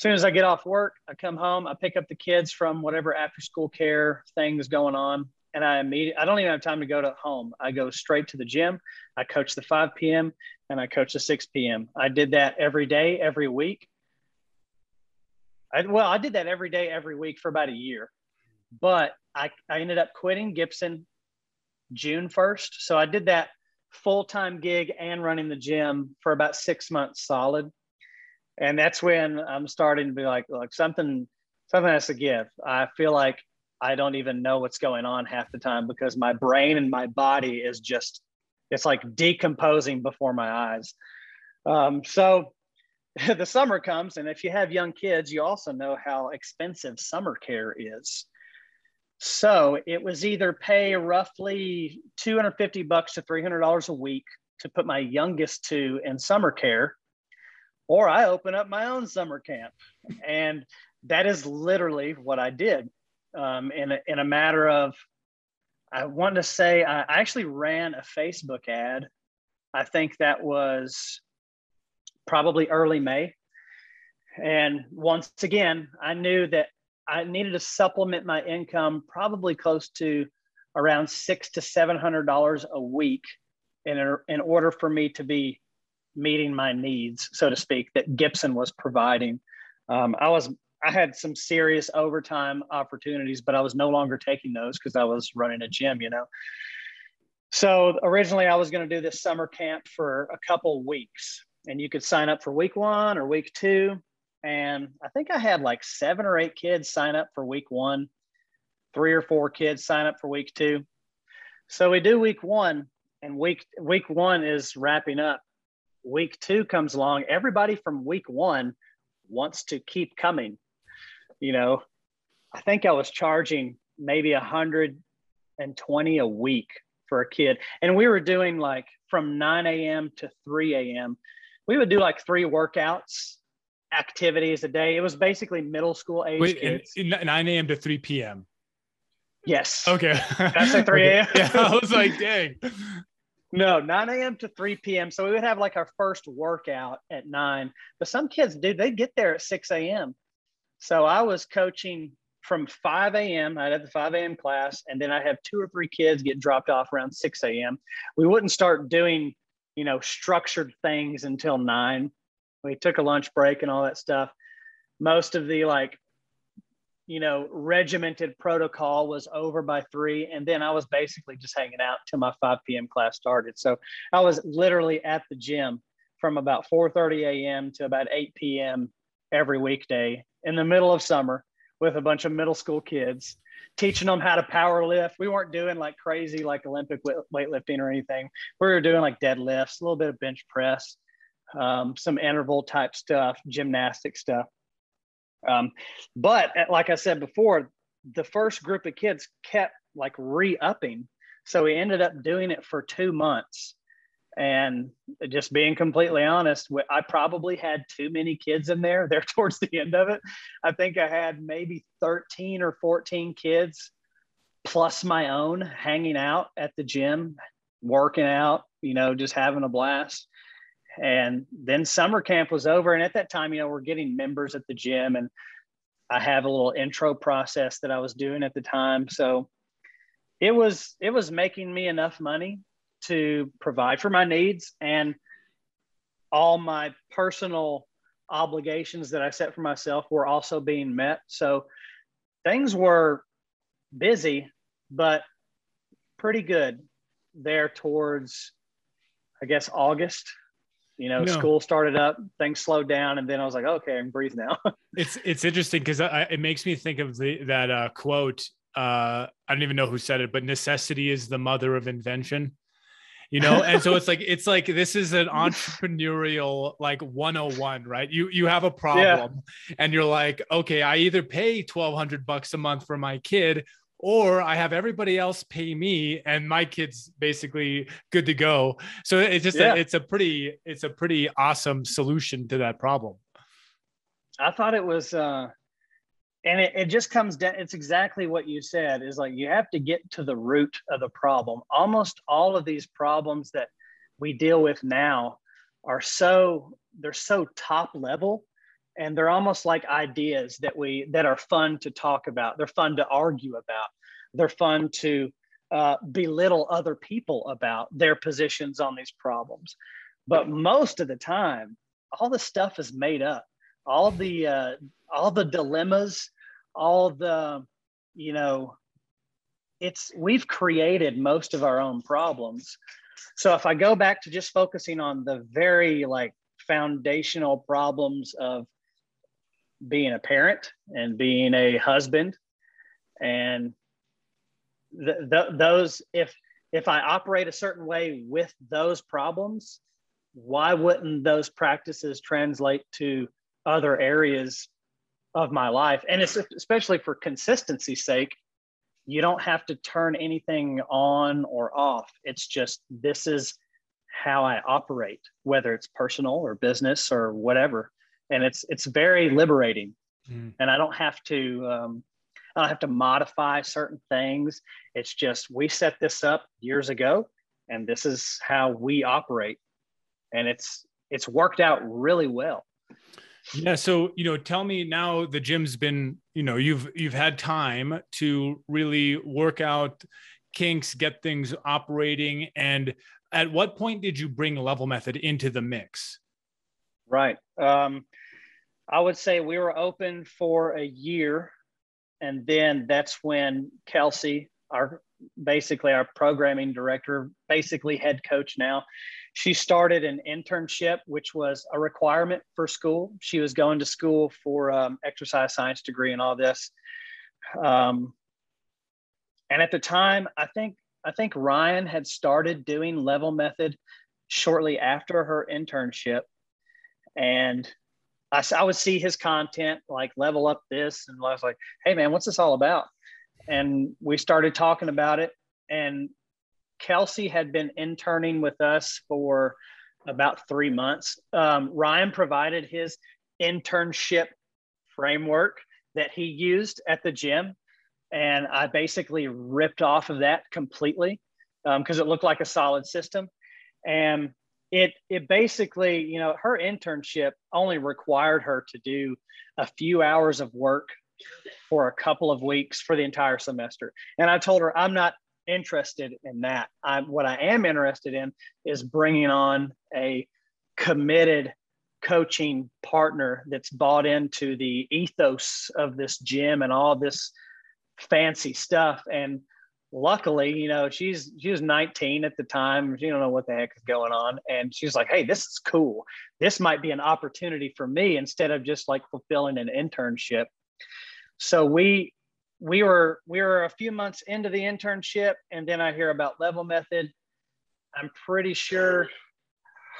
As soon as I get off work, I come home, I pick up the kids from whatever after school care thing is going on. And I immediately, I don't even have time to go to home. I go straight to the gym. I coach the 5 p.m. and I coach the 6 p.m. I did that every day, every week. I, well, I did that every day, every week for about a year. But I, I ended up quitting Gibson June 1st. So I did that full time gig and running the gym for about six months solid. And that's when I'm starting to be like, like something, something has to give. I feel like I don't even know what's going on half the time because my brain and my body is just, it's like decomposing before my eyes. Um, so (laughs) the summer comes, and if you have young kids, you also know how expensive summer care is. So it was either pay roughly 250 bucks to $300 a week to put my youngest two in summer care, or I open up my own summer camp. And that is literally what I did um, in, a, in a matter of, I want to say, I actually ran a Facebook ad. I think that was probably early May. And once again, I knew that I needed to supplement my income probably close to around six to seven hundred dollars a week in, in order for me to be meeting my needs, so to speak, that Gibson was providing. Um, I was I had some serious overtime opportunities, but I was no longer taking those because I was running a gym, you know. So originally I was going to do this summer camp for a couple weeks and you could sign up for week one or week two and I think I had like seven or eight kids sign up for week one, three or four kids sign up for week two. So we do week one, and week week one is wrapping up. Week two comes along. Everybody from week one wants to keep coming. You know, I think I was charging maybe a hundred and twenty a week for a kid, and we were doing like from 9 a.m. to 3 a.m. We would do like three workouts activities a day. It was basically middle school age Wait, kids. 9 a.m. to 3 p.m. Yes. Okay. That's like 3 (laughs) a.m. Yeah, I was like, dang. No, 9 a.m. to 3 p.m. So we would have like our first workout at nine. But some kids, dude, they get there at 6 a.m. So I was coaching from 5 a.m. I'd have the 5 a.m. class, and then I'd have two or three kids get dropped off around 6 a.m. We wouldn't start doing, you know, structured things until nine. We took a lunch break and all that stuff. Most of the like you know, regimented protocol was over by three. And then I was basically just hanging out till my 5 p.m. class started. So I was literally at the gym from about 4:30 a.m. to about 8 p.m. every weekday in the middle of summer with a bunch of middle school kids, teaching them how to power lift. We weren't doing like crazy like Olympic weightlifting or anything. We were doing like deadlifts, a little bit of bench press, um, some interval type stuff, gymnastic stuff. Um, but uh, like I said before, the first group of kids kept like re-upping. So we ended up doing it for two months. And just being completely honest, I probably had too many kids in there (laughs) there towards the end of it. I think I had maybe 13 or 14 kids plus my own hanging out at the gym, working out, you know, just having a blast and then summer camp was over. And at that time you know we're getting members at the gym and i have a little intro process that i was doing at the time. So it was it was making me enough money to provide for my needs and all my personal obligations that i set for myself were also being met. So things were busy but pretty good there towards i guess august you know no. school started up things slowed down and then i was like okay i can breathe now (laughs) it's it's interesting because it makes me think of the that uh, quote uh, i don't even know who said it but necessity is the mother of invention you know (laughs) and so it's like it's like this is an entrepreneurial like 101 right you you have a problem yeah. and you're like okay i either pay 1200 bucks a month for my kid or I have everybody else pay me and my kids basically good to go. So it's just yeah. a, it's a pretty it's a pretty awesome solution to that problem. I thought it was uh and it, it just comes down it's exactly what you said is like you have to get to the root of the problem. Almost all of these problems that we deal with now are so they're so top level and they're almost like ideas that we that are fun to talk about. They're fun to argue about. They're fun to uh, belittle other people about their positions on these problems. But most of the time all the stuff is made up. All the uh, all the dilemmas all the you know it's we've created most of our own problems. So if i go back to just focusing on the very like foundational problems of being a parent and being a husband. And th- th- those if if i operate a certain way with those problems why wouldn't those practices translate to other areas of my life? And it's especially for consistency's sake you don't have to turn anything on or off. It's just this is how i operate whether it's personal or business or whatever and it's it's very liberating. Mm. and i don't have to um, i don't have to modify certain things. It's just we set this up years ago and this is how we operate. And it's it's worked out really well. Yeah so you know tell me now the gym's been you know you've you've had time to really work out kinks get things operating and at what point did you bring level method into the mix right um, I would say we were open for a year, and then that's when Kelsey, our basically our programming director, basically head coach now, she started an internship, which was a requirement for school. She was going to school for um, exercise science degree and all this. Um, and at the time, I think I think Ryan had started doing level method shortly after her internship, and I, I would see his content like level up this, and I was like, "Hey, man, what's this all about?" And we started talking about it. And Kelsey had been interning with us for about three months. Um, Ryan provided his internship framework that he used at the gym, and I basically ripped off of that completely because um, it looked like a solid system. And it it basically, you know, her internship only required her to do a few hours of work for a couple of weeks for the entire semester. And I told her I'm not interested in that. I'm what I am interested in is bringing on a committed coaching partner that's bought into the ethos of this gym and all this fancy stuff. And luckily, you know, she's she was 19 at the time. She don't know what the heck is going on. And she's like, hey, this is cool. This might be an opportunity for me instead of just like fulfilling an internship. So we we were we were a few months into the internship and then I hear about level method. I'm pretty sure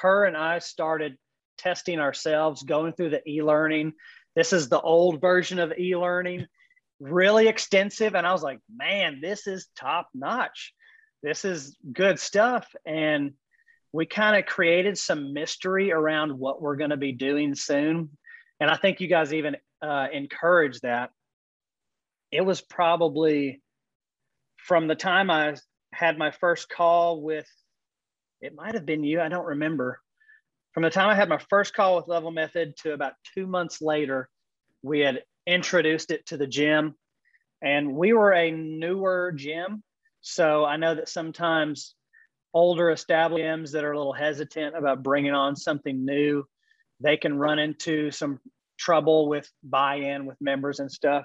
her and I started testing ourselves, going through the e-learning. This is the old version of e-learning really extensive. And I was like, man, this is top notch. This is good stuff. And we kind of created some mystery around what we're going to be doing soon. And I think you guys even uh, encouraged that. It was probably from the time I had my first call with, it might have been you, I don't remember. From the time I had my first call with Level Method to about two months later, we had introduced it to the gym. And we were a newer gym. So I know that sometimes older established gyms that are a little hesitant about bringing on something new, they can run into some trouble with buy in with members and stuff.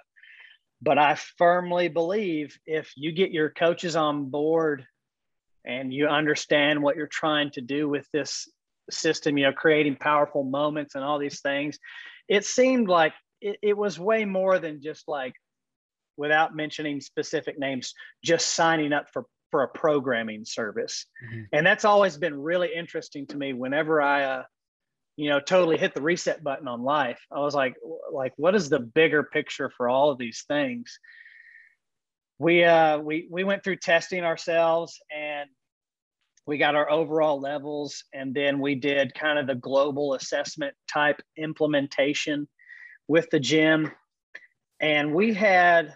But I firmly believe if you get your coaches on board and you understand what you're trying to do with this system, you know, creating powerful moments and all these things, it seemed like it, it was way more than just like without mentioning specific names just signing up for for a programming service. Mm-hmm. and that's always been really interesting to me whenever i uh, you know totally hit the reset button on life. I was like like what is the bigger picture for all of these things? We uh we we went through testing ourselves and we got our overall levels. And then we did kind of the global assessment type implementation with the gym. And we had,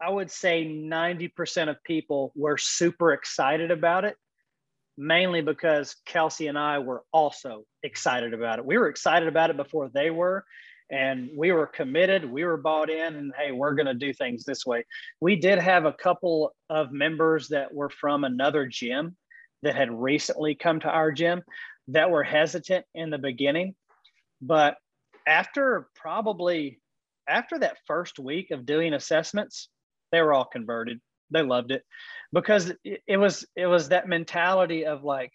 I would say 90% of people were super excited about it, mainly because Kelsey and I were also excited about it. We were excited about it before they were, and we were committed. We were bought in, and hey, we're going to do things this way. We did have a couple of members that were from another gym that had recently come to our gym that were hesitant in the beginning. But after probably after that first week of doing assessments, they were all converted. They loved it because it, it was it was that mentality of like,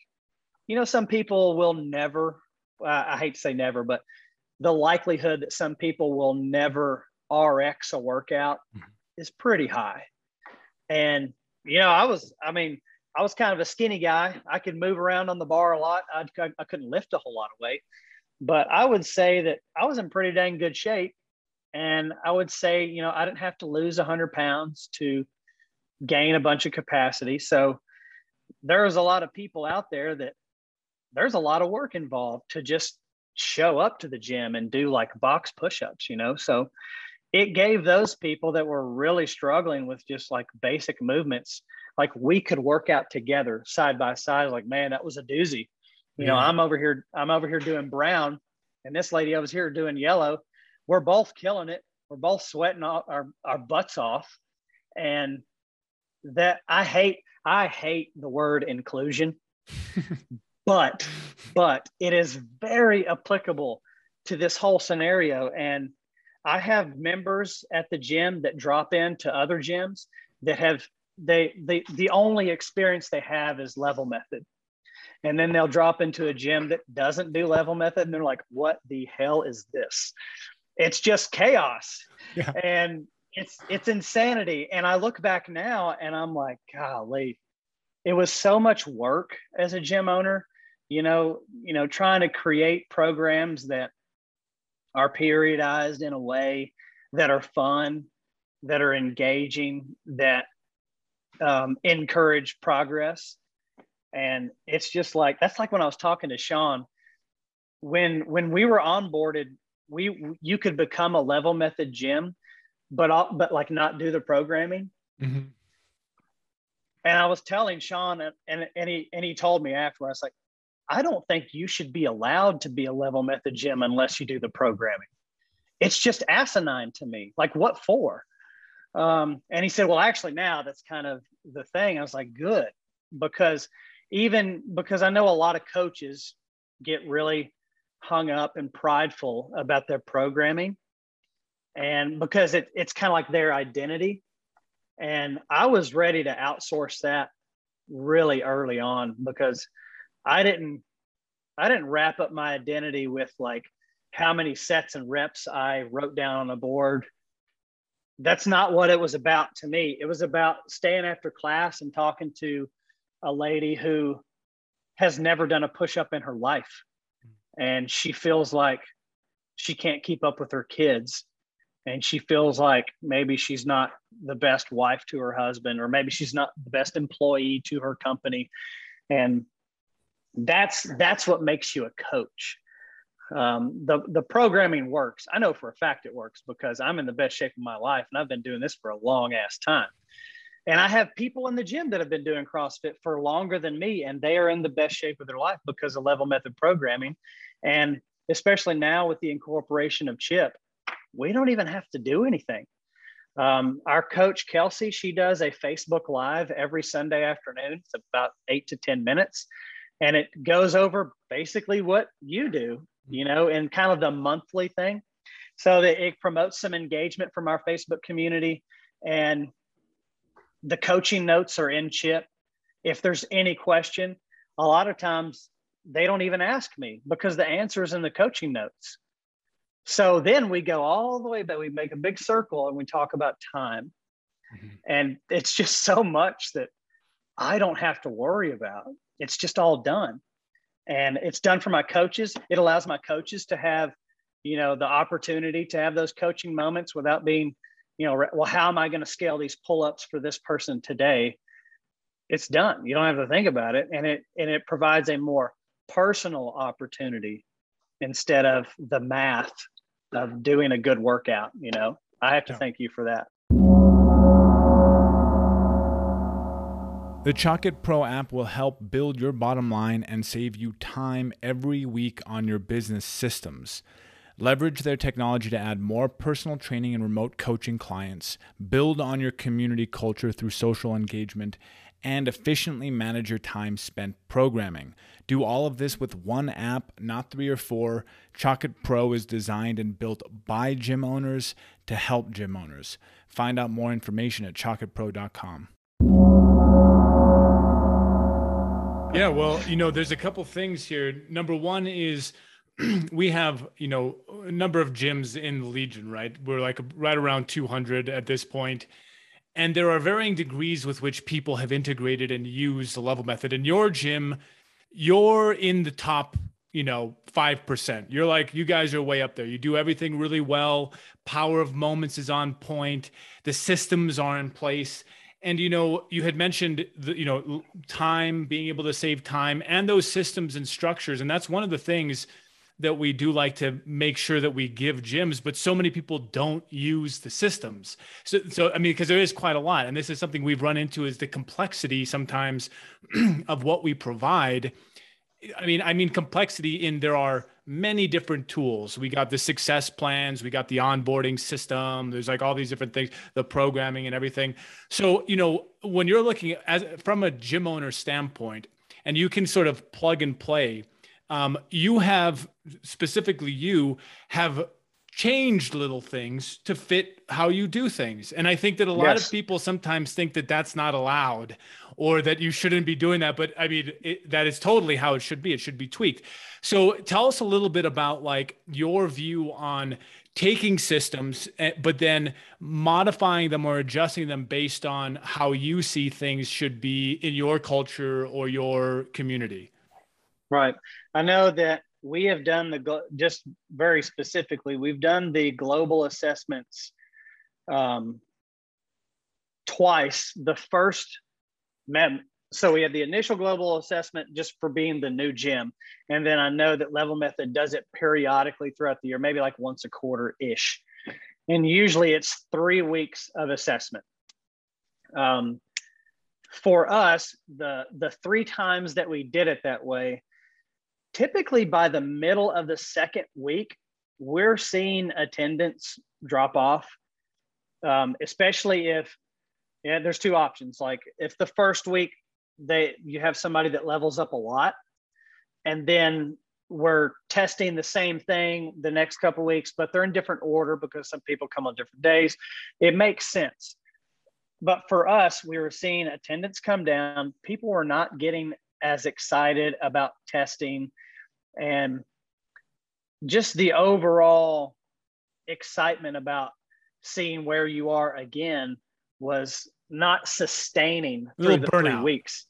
you know, some people will never. Uh, I hate to say never, but the likelihood that some people will never RX a workout mm-hmm. is pretty high. And you know, I was, I mean, I was kind of a skinny guy. I could move around on the bar a lot. I, I couldn't lift a whole lot of weight. But I would say that I was in pretty dang good shape. And I would say, you know, I didn't have to lose 100 pounds to gain a bunch of capacity. So there's a lot of people out there that there's a lot of work involved to just show up to the gym and do like box push-ups, you know. So it gave those people that were really struggling with just like basic movements, like we could work out together side by side. Like, man, that was a doozy. You yeah. know, I'm over here, I'm over here doing brown, and this lady over here doing yellow. We're both killing it. We're both sweating our, our butts off. And that I hate, I hate the word inclusion, (laughs) but, but it is very applicable to this whole scenario. And I have members at the gym that drop into other gyms that have they they the only experience they have is level method and then they'll drop into a gym that doesn't do level method and they're like what the hell is this? It's just chaos. Yeah. and it's it's insanity. And i look back now and i'm like golly it was so much work as a gym owner you know you know trying to create programs that are periodized in a way that are fun that are engaging that um, encourage progress and it's just like that's like when I was talking to Sean when when we were onboarded we you could become a level method gym but all, but like not do the programming mm-hmm. And I was telling Sean, and, and, and he and he told me after, I was like, I don't think you should be allowed to be a level method gym unless you do the programming. It's just asinine to me. Like, what for? Um, and he said, Well, actually, now that's kind of the thing. I was like, Good, because even because I know a lot of coaches get really hung up and prideful about their programming. And because it, it's kind of like their identity. And I was ready to outsource that really early on because I didn't I didn't wrap up my identity with like how many sets and reps I wrote down on a board. That's not what it was about to me. It was about staying after class and talking to a lady who has never done a push up in her life. And she feels like she can't keep up with her kids. And she feels like maybe she's not the best wife to her husband, or maybe she's not the best employee to her company. And that's that's what makes you a coach. Um, the the programming works. I know for a fact it works because I'm in the best shape of my life, and I've been doing this for a long ass time. And I have people in the gym that have been doing CrossFit for longer than me, and they are in the best shape of their life because of level method programming. And especially now with the incorporation of Chip, we don't even have to do anything. Um, our coach, Kelsey, she does a Facebook Live every Sunday afternoon. It's about eight to 10 minutes. And it goes over basically what you do, you know, in kind of the monthly thing. So that it promotes some engagement from our Facebook community. And the coaching notes are in chip. If there's any question, a lot of times they don't even ask me because the answer is in the coaching notes. So then we go all the way back, we make a big circle and we talk about time. Mm-hmm. And it's just so much that I don't have to worry about. It's just all done. And it's done for my coaches. It allows my coaches to have, you know, the opportunity to have those coaching moments without being you know, well, how am I going to scale these pull-ups for this person today? It's done. You don't have to think about it. And it and it provides a more personal opportunity instead of the math of doing a good workout. You know, I have to yeah. thank you for that. The Chalk.it Pro app will help build your bottom line and save you time every week on your business systems. Leverage their technology to add more personal training and remote coaching clients, build on your community culture through social engagement, and efficiently manage your time spent programming. Do all of this with one app, not three or four. Chalk.it Pro is designed and built by gym owners to help gym owners. Find out more information at chalkitpro.com. Yeah, well, you know, there's a couple things here. Number one is (clears throat) we have you know a number of gyms in the legion right? We're like right around 200 at this point. And there are varying degrees with which people have integrated and used the level method. In your gym you're in the top you know 5% you're like you guys are way up there. You do everything really well. Power of moments is on point. The systems are in place. And you know you had mentioned the you know time being able to save time and those systems and structures. And that's one of the things that we do like to make sure that we give gyms, but so many people don't use the systems. So, so I mean, because there is quite a lot, and this is something we've run into is the complexity sometimes (clears throat) of what we provide. I mean, I mean complexity in there are many different tools. We got the success plans, we got the onboarding system. There's like all these different things, the programming and everything. So, you know, when you're looking as from a gym owner standpoint, and you can sort of plug and play um, you have specifically you have changed little things to fit how you do things. And i think that a lot yes. of people sometimes think that that's not allowed or that you shouldn't be doing that. But i mean it, that is totally how it should be. It should be tweaked. So tell us a little bit about like your view on taking systems eh, but then modifying them or adjusting them based on how you see things should be in your culture or your community Right. I know that we have done the just very specifically, we've done the global assessments um, twice. The first, so we had the initial global assessment just for being the new gym, and then I know that Level Method does it periodically throughout the year, maybe like once a quarter ish, and usually it's three weeks of assessment. Um, for us, the the three times that we did it that way, typically by the middle of the second week, we're seeing attendance drop off, um, especially if yeah, there's two options. Like if the first week they you have somebody that levels up a lot, and then we're testing the same thing the next couple weeks, but they're in different order because some people come on different days. It makes sense. But for us, we were seeing attendance come down. People were not getting as excited about testing and just the overall excitement about seeing where you are again was not sustaining through the burnout. three weeks.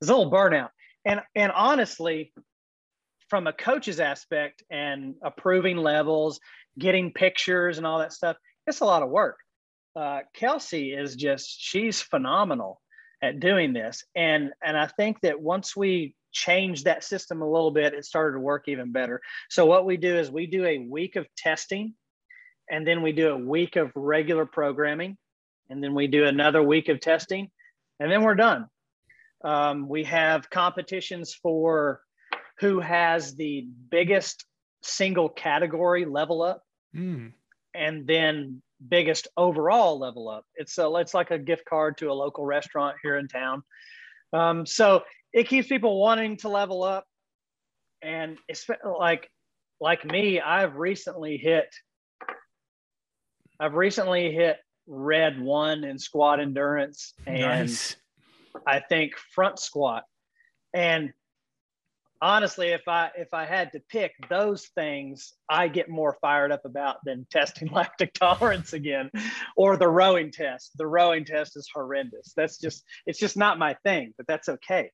It's a little burnout. And and honestly, from a coach's aspect and approving levels, getting pictures and all that stuff, it's a lot of work. Uh, Kelsey is just she's phenomenal at doing this, and and I think that once we changed that system a little bit, it started to work even better. So what we do is we do a week of testing, and then we do a week of regular programming, and then we do another week of testing, and then we're done. Um, we have competitions for who has the biggest single category level up mm. and then biggest overall level up. It's a, it's like a gift card to a local restaurant here in town. Um, so it keeps people wanting to level up. And it's like, like me, I've recently hit, I've recently hit red one in squat endurance and nice. I think front squat. And honestly, if I if I had to pick those things, I get more fired up about than (laughs) testing lactic tolerance again, or the rowing test. The rowing test is horrendous. That's just it's just not my thing, but that's okay.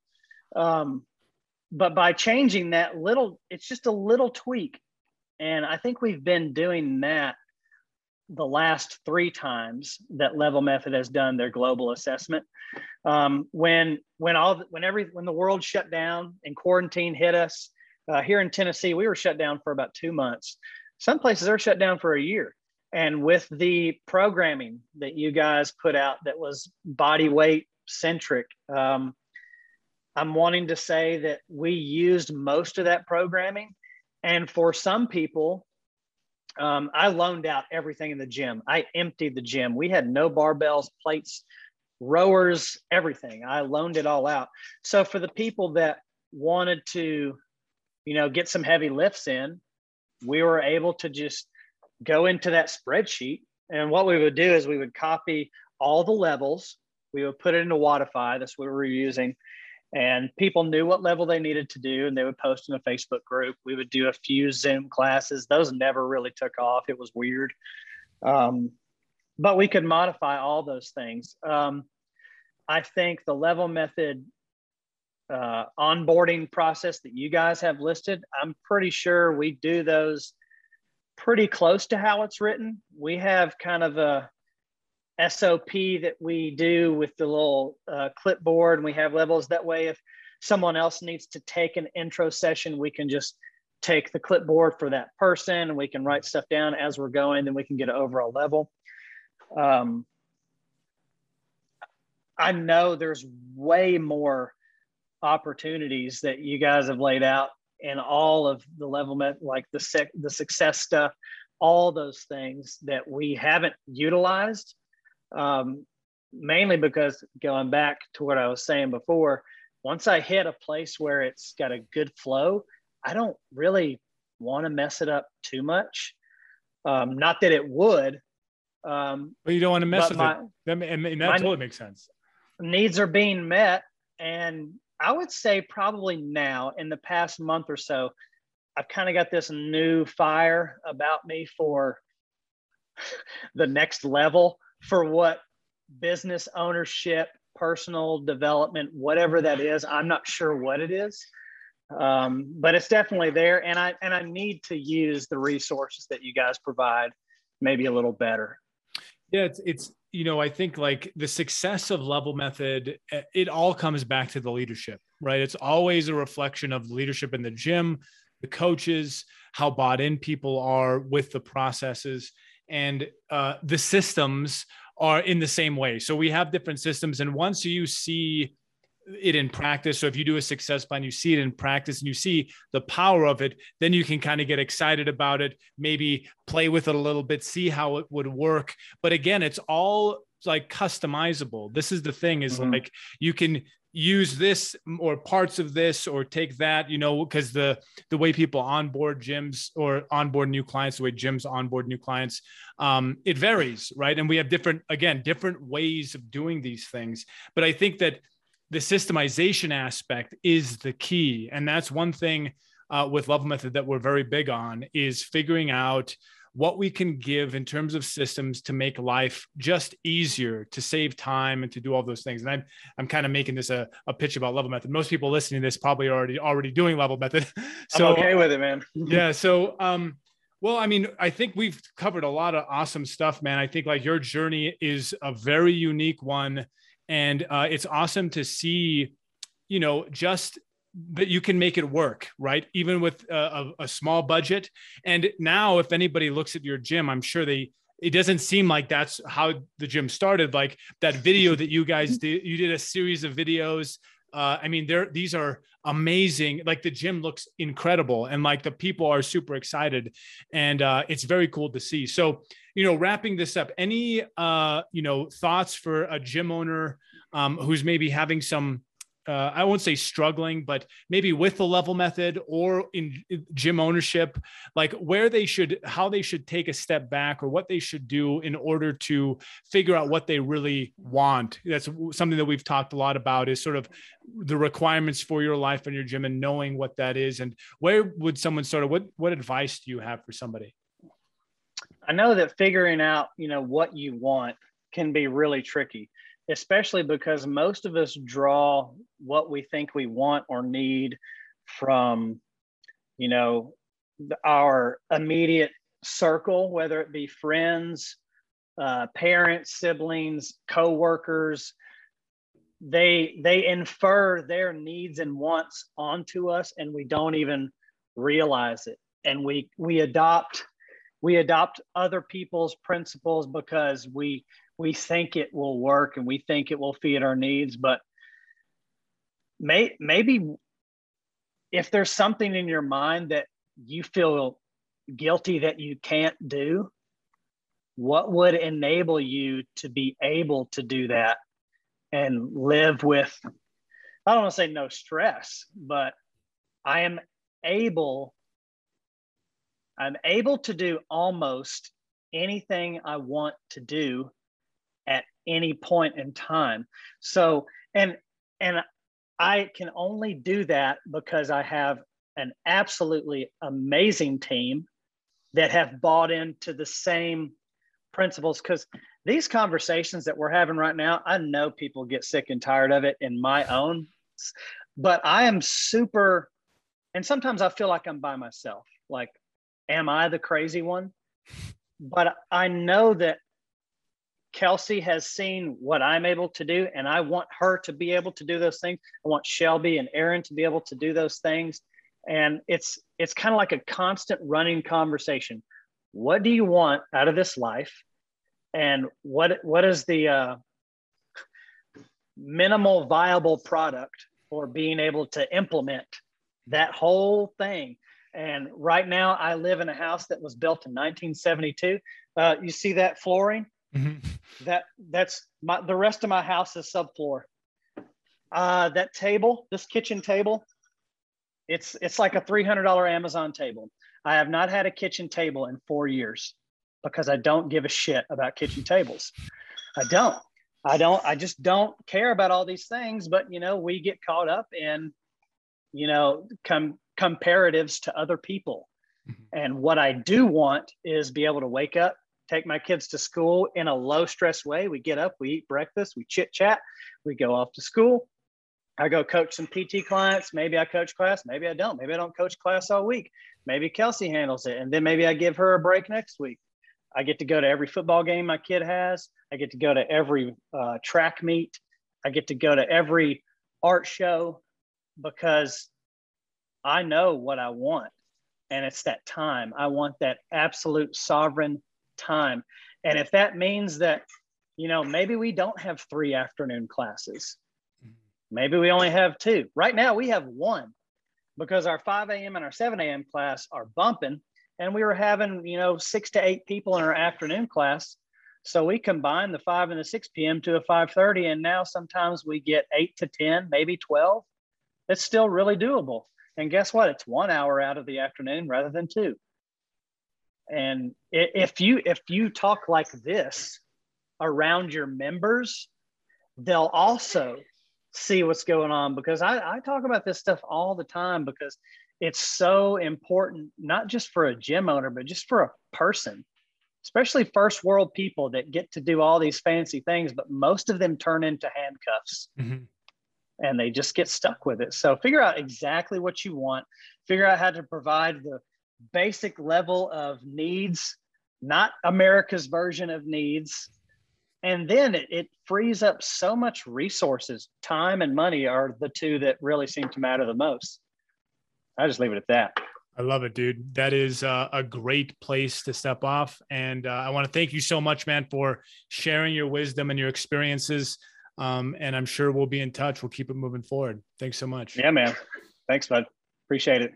Um, but by changing that little, it's just a little tweak, and I think we've been doing that the last three times that level method has done their global assessment. Um, when when all when every when the world shut down and quarantine hit us uh, here in tennessee we were shut down for about two months. Some places are shut down for a year. And with the programming that you guys put out that was body weight centric um, i'm wanting to say that we used most of that programming and for some people um, I loaned out everything in the gym. I emptied the gym. We had no barbells, plates, rowers, everything. I loaned it all out. So for the people that wanted to, you know, get some heavy lifts in, we were able to just go into that spreadsheet. And what we would do is we would copy all the levels. We would put it into Wodify. That's what we were using and people knew what level they needed to do and they would post in a facebook group. We would do a few zoom classes. Those never really took off. It was weird. Um, but we could modify all those things. Um, i think the level method uh, onboarding process that you guys have listed i'm pretty sure we do those pretty close to how it's written. We have kind of a SOP that we do with the little uh, clipboard and we have levels. That way, if someone else needs to take an intro session, we can just take the clipboard for that person and we can write stuff down as we're going, then we can get an overall level. Um, I know there's way more opportunities that you guys have laid out in all of the level met like the sec, the success stuff all those things that we haven't utilized um, mainly because going back to what I was saying before, once I hit a place where it's got a good flow, I don't really want to mess it up too much. Um, not that it would. Um, but you don't want to mess with my, it. That, and that totally makes sense. Needs are being met. And I would say probably now in the past month or so, I've kind of got this new fire about me for (laughs) the next level for what business ownership, personal development, whatever that is. I'm not sure what it is, um, but it's definitely there. And I and I need to use the resources that you guys provide maybe a little better. Yeah, it's it's you know I think like the success of Level Method, eh, it all comes back to the leadership, right? It's always a reflection of leadership in the gym, the coaches, how bought in people are with the processes and uh, the systems are in the same way. So we have different systems. And once you see it in practice. So if you do a success plan, you see it in practice and you see the power of it, then you can kind of get excited about it, maybe play with it a little bit, see how it would work. But again, it's all like customizable. This is the thing is mm-hmm. like you can use this or parts of this or take that you know because the the way people onboard gyms or onboard new clients the way gyms onboard new clients um, it varies right and we have different again different ways of doing these things but i think that the systemization aspect is the key and that's one thing uh, with level method that we're very big on is figuring out what we can give in terms of systems to make life just easier to save time and to do all those things. And i'm, I'm kind of making this a, a pitch about level method. Most people listening to this probably already already doing level method. (laughs) So I'm okay with it man. (laughs) yeah so um well, I mean, I think we've covered a lot of awesome stuff, man. I think like your journey is a very unique one. And uh, it's awesome to see you know just that you can make it work right? Even with a, a, small budget. And now if anybody looks at your gym i'm sure they it doesn't seem like that's how the gym started. Like that video that you guys (laughs) did you did a series of videos. Uh, i mean there these are amazing. Like the gym looks incredible and like the people are super excited. And uh, it's very cool to see. So you know, wrapping this up, any uh, you know thoughts for a gym owner um, who's maybe having some uh, I won't say struggling, but maybe with the level method or in gym ownership, like where they should, how they should take a step back or what they should do in order to figure out what they really want. That's something that we've talked a lot about is sort of the requirements for your life and your gym and knowing what that is. And where would someone sort of, what, what advice do you have for somebody? I know that figuring out, you know, what you want can be really tricky, especially because most of us draw what we think we want or need from, you know, our immediate circle, whether it be friends, uh, parents, siblings, co-workers. They they infer their needs and wants onto us, and we don't even realize it. And we we adopt we adopt other people's principles because we we think it will work and we think it will feed our needs but may, maybe if there's something in your mind that you feel guilty that you can't do what would enable you to be able to do that and live with i don't want to say no stress but i am able I'm able to do almost anything I want to do any point in time. So, and and I can only do that because I have an absolutely amazing team that have bought into the same principles because these conversations that we're having right now, I know people get sick and tired of it in my own, but I am super, and sometimes I feel like I'm by myself. Like am I the crazy one? But I know that Kelsey has seen what I'm able to do, and I want her to be able to do those things. I want Shelby and Aaron to be able to do those things. And it's it's kind of like a constant running conversation. What do you want out of this life? And what what is the uh, minimal viable product for being able to implement that whole thing? And right now, I live in a house that was built in 1972. Uh, you see that flooring? Mm-hmm. That that's my the rest of my house is subfloor. Uh, that table, this kitchen table, it's it's like a $300 Amazon table. I have not had a kitchen table in four years because I don't give a shit about kitchen tables. I don't. I don't. I just don't care about all these things. But you know, we get caught up in, you know, come comparatives to other people. Mm-hmm. And what I do want is be able to wake up, take my kids to school in a low stress way. We get up, we eat breakfast, we chit chat, we go off to school. I go coach some PT clients. Maybe I coach class, maybe I don't. Maybe I don't coach class all week. Maybe Kelsey handles it. And then maybe I give her a break next week. I get to go to every football game my kid has. I get to go to every uh, track meet. I get to go to every art show because I know what I want. And it's that time. I want that absolute sovereign time. And if that means that you know, maybe we don't have three afternoon classes. Maybe we only have two. Right now, we have one because our 5 a.m. and our 7 a.m. class are bumping, and we were having, you know, six to eight people in our afternoon class. So we combine the 5 and the 6 p.m. to a 5:30, and now sometimes we get eight to 10, maybe 12. It's still really doable. And guess what? It's one hour out of the afternoon rather than two. And if you if you talk like this around your members, they'll also see what's going on because I, I talk about this stuff all the time because it's so important, not just for a gym owner, but just for a person, especially first world people that get to do all these fancy things, but most of them turn into handcuffs. Mm-hmm. And they just get stuck with it. So figure out exactly what you want. Figure out how to provide the basic level of needs, not America's version of needs, and then it, it, frees up so much resources. Time and money are the two that really seem to matter the most. I just leave it at that. I love it dude. That is uh, a great place to step off. And uh, i want to thank you so much man for sharing your wisdom and your experiences. Um, and i'm sure we'll be in touch. We'll keep it moving forward. Thanks so much. Yeah man. Thanks bud. Appreciate it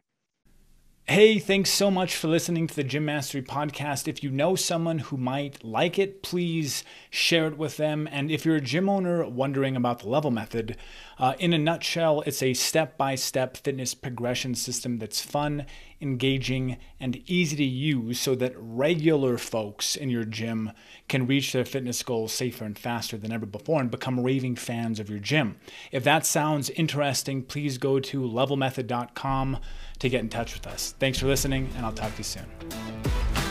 Hey, thanks so much for listening to the Gym Mastery podcast. If you know someone who might like it, please share it with them. And if you're a gym owner wondering about the level method, uh, in a nutshell, it's a step by step fitness progression system that's fun, engaging, and easy to use so that regular folks in your gym can reach their fitness goals safer and faster than ever before and become raving fans of your gym. If that sounds interesting, please go to levelmethod.com to get in touch with us. Thanks for listening, and I'll talk to you soon.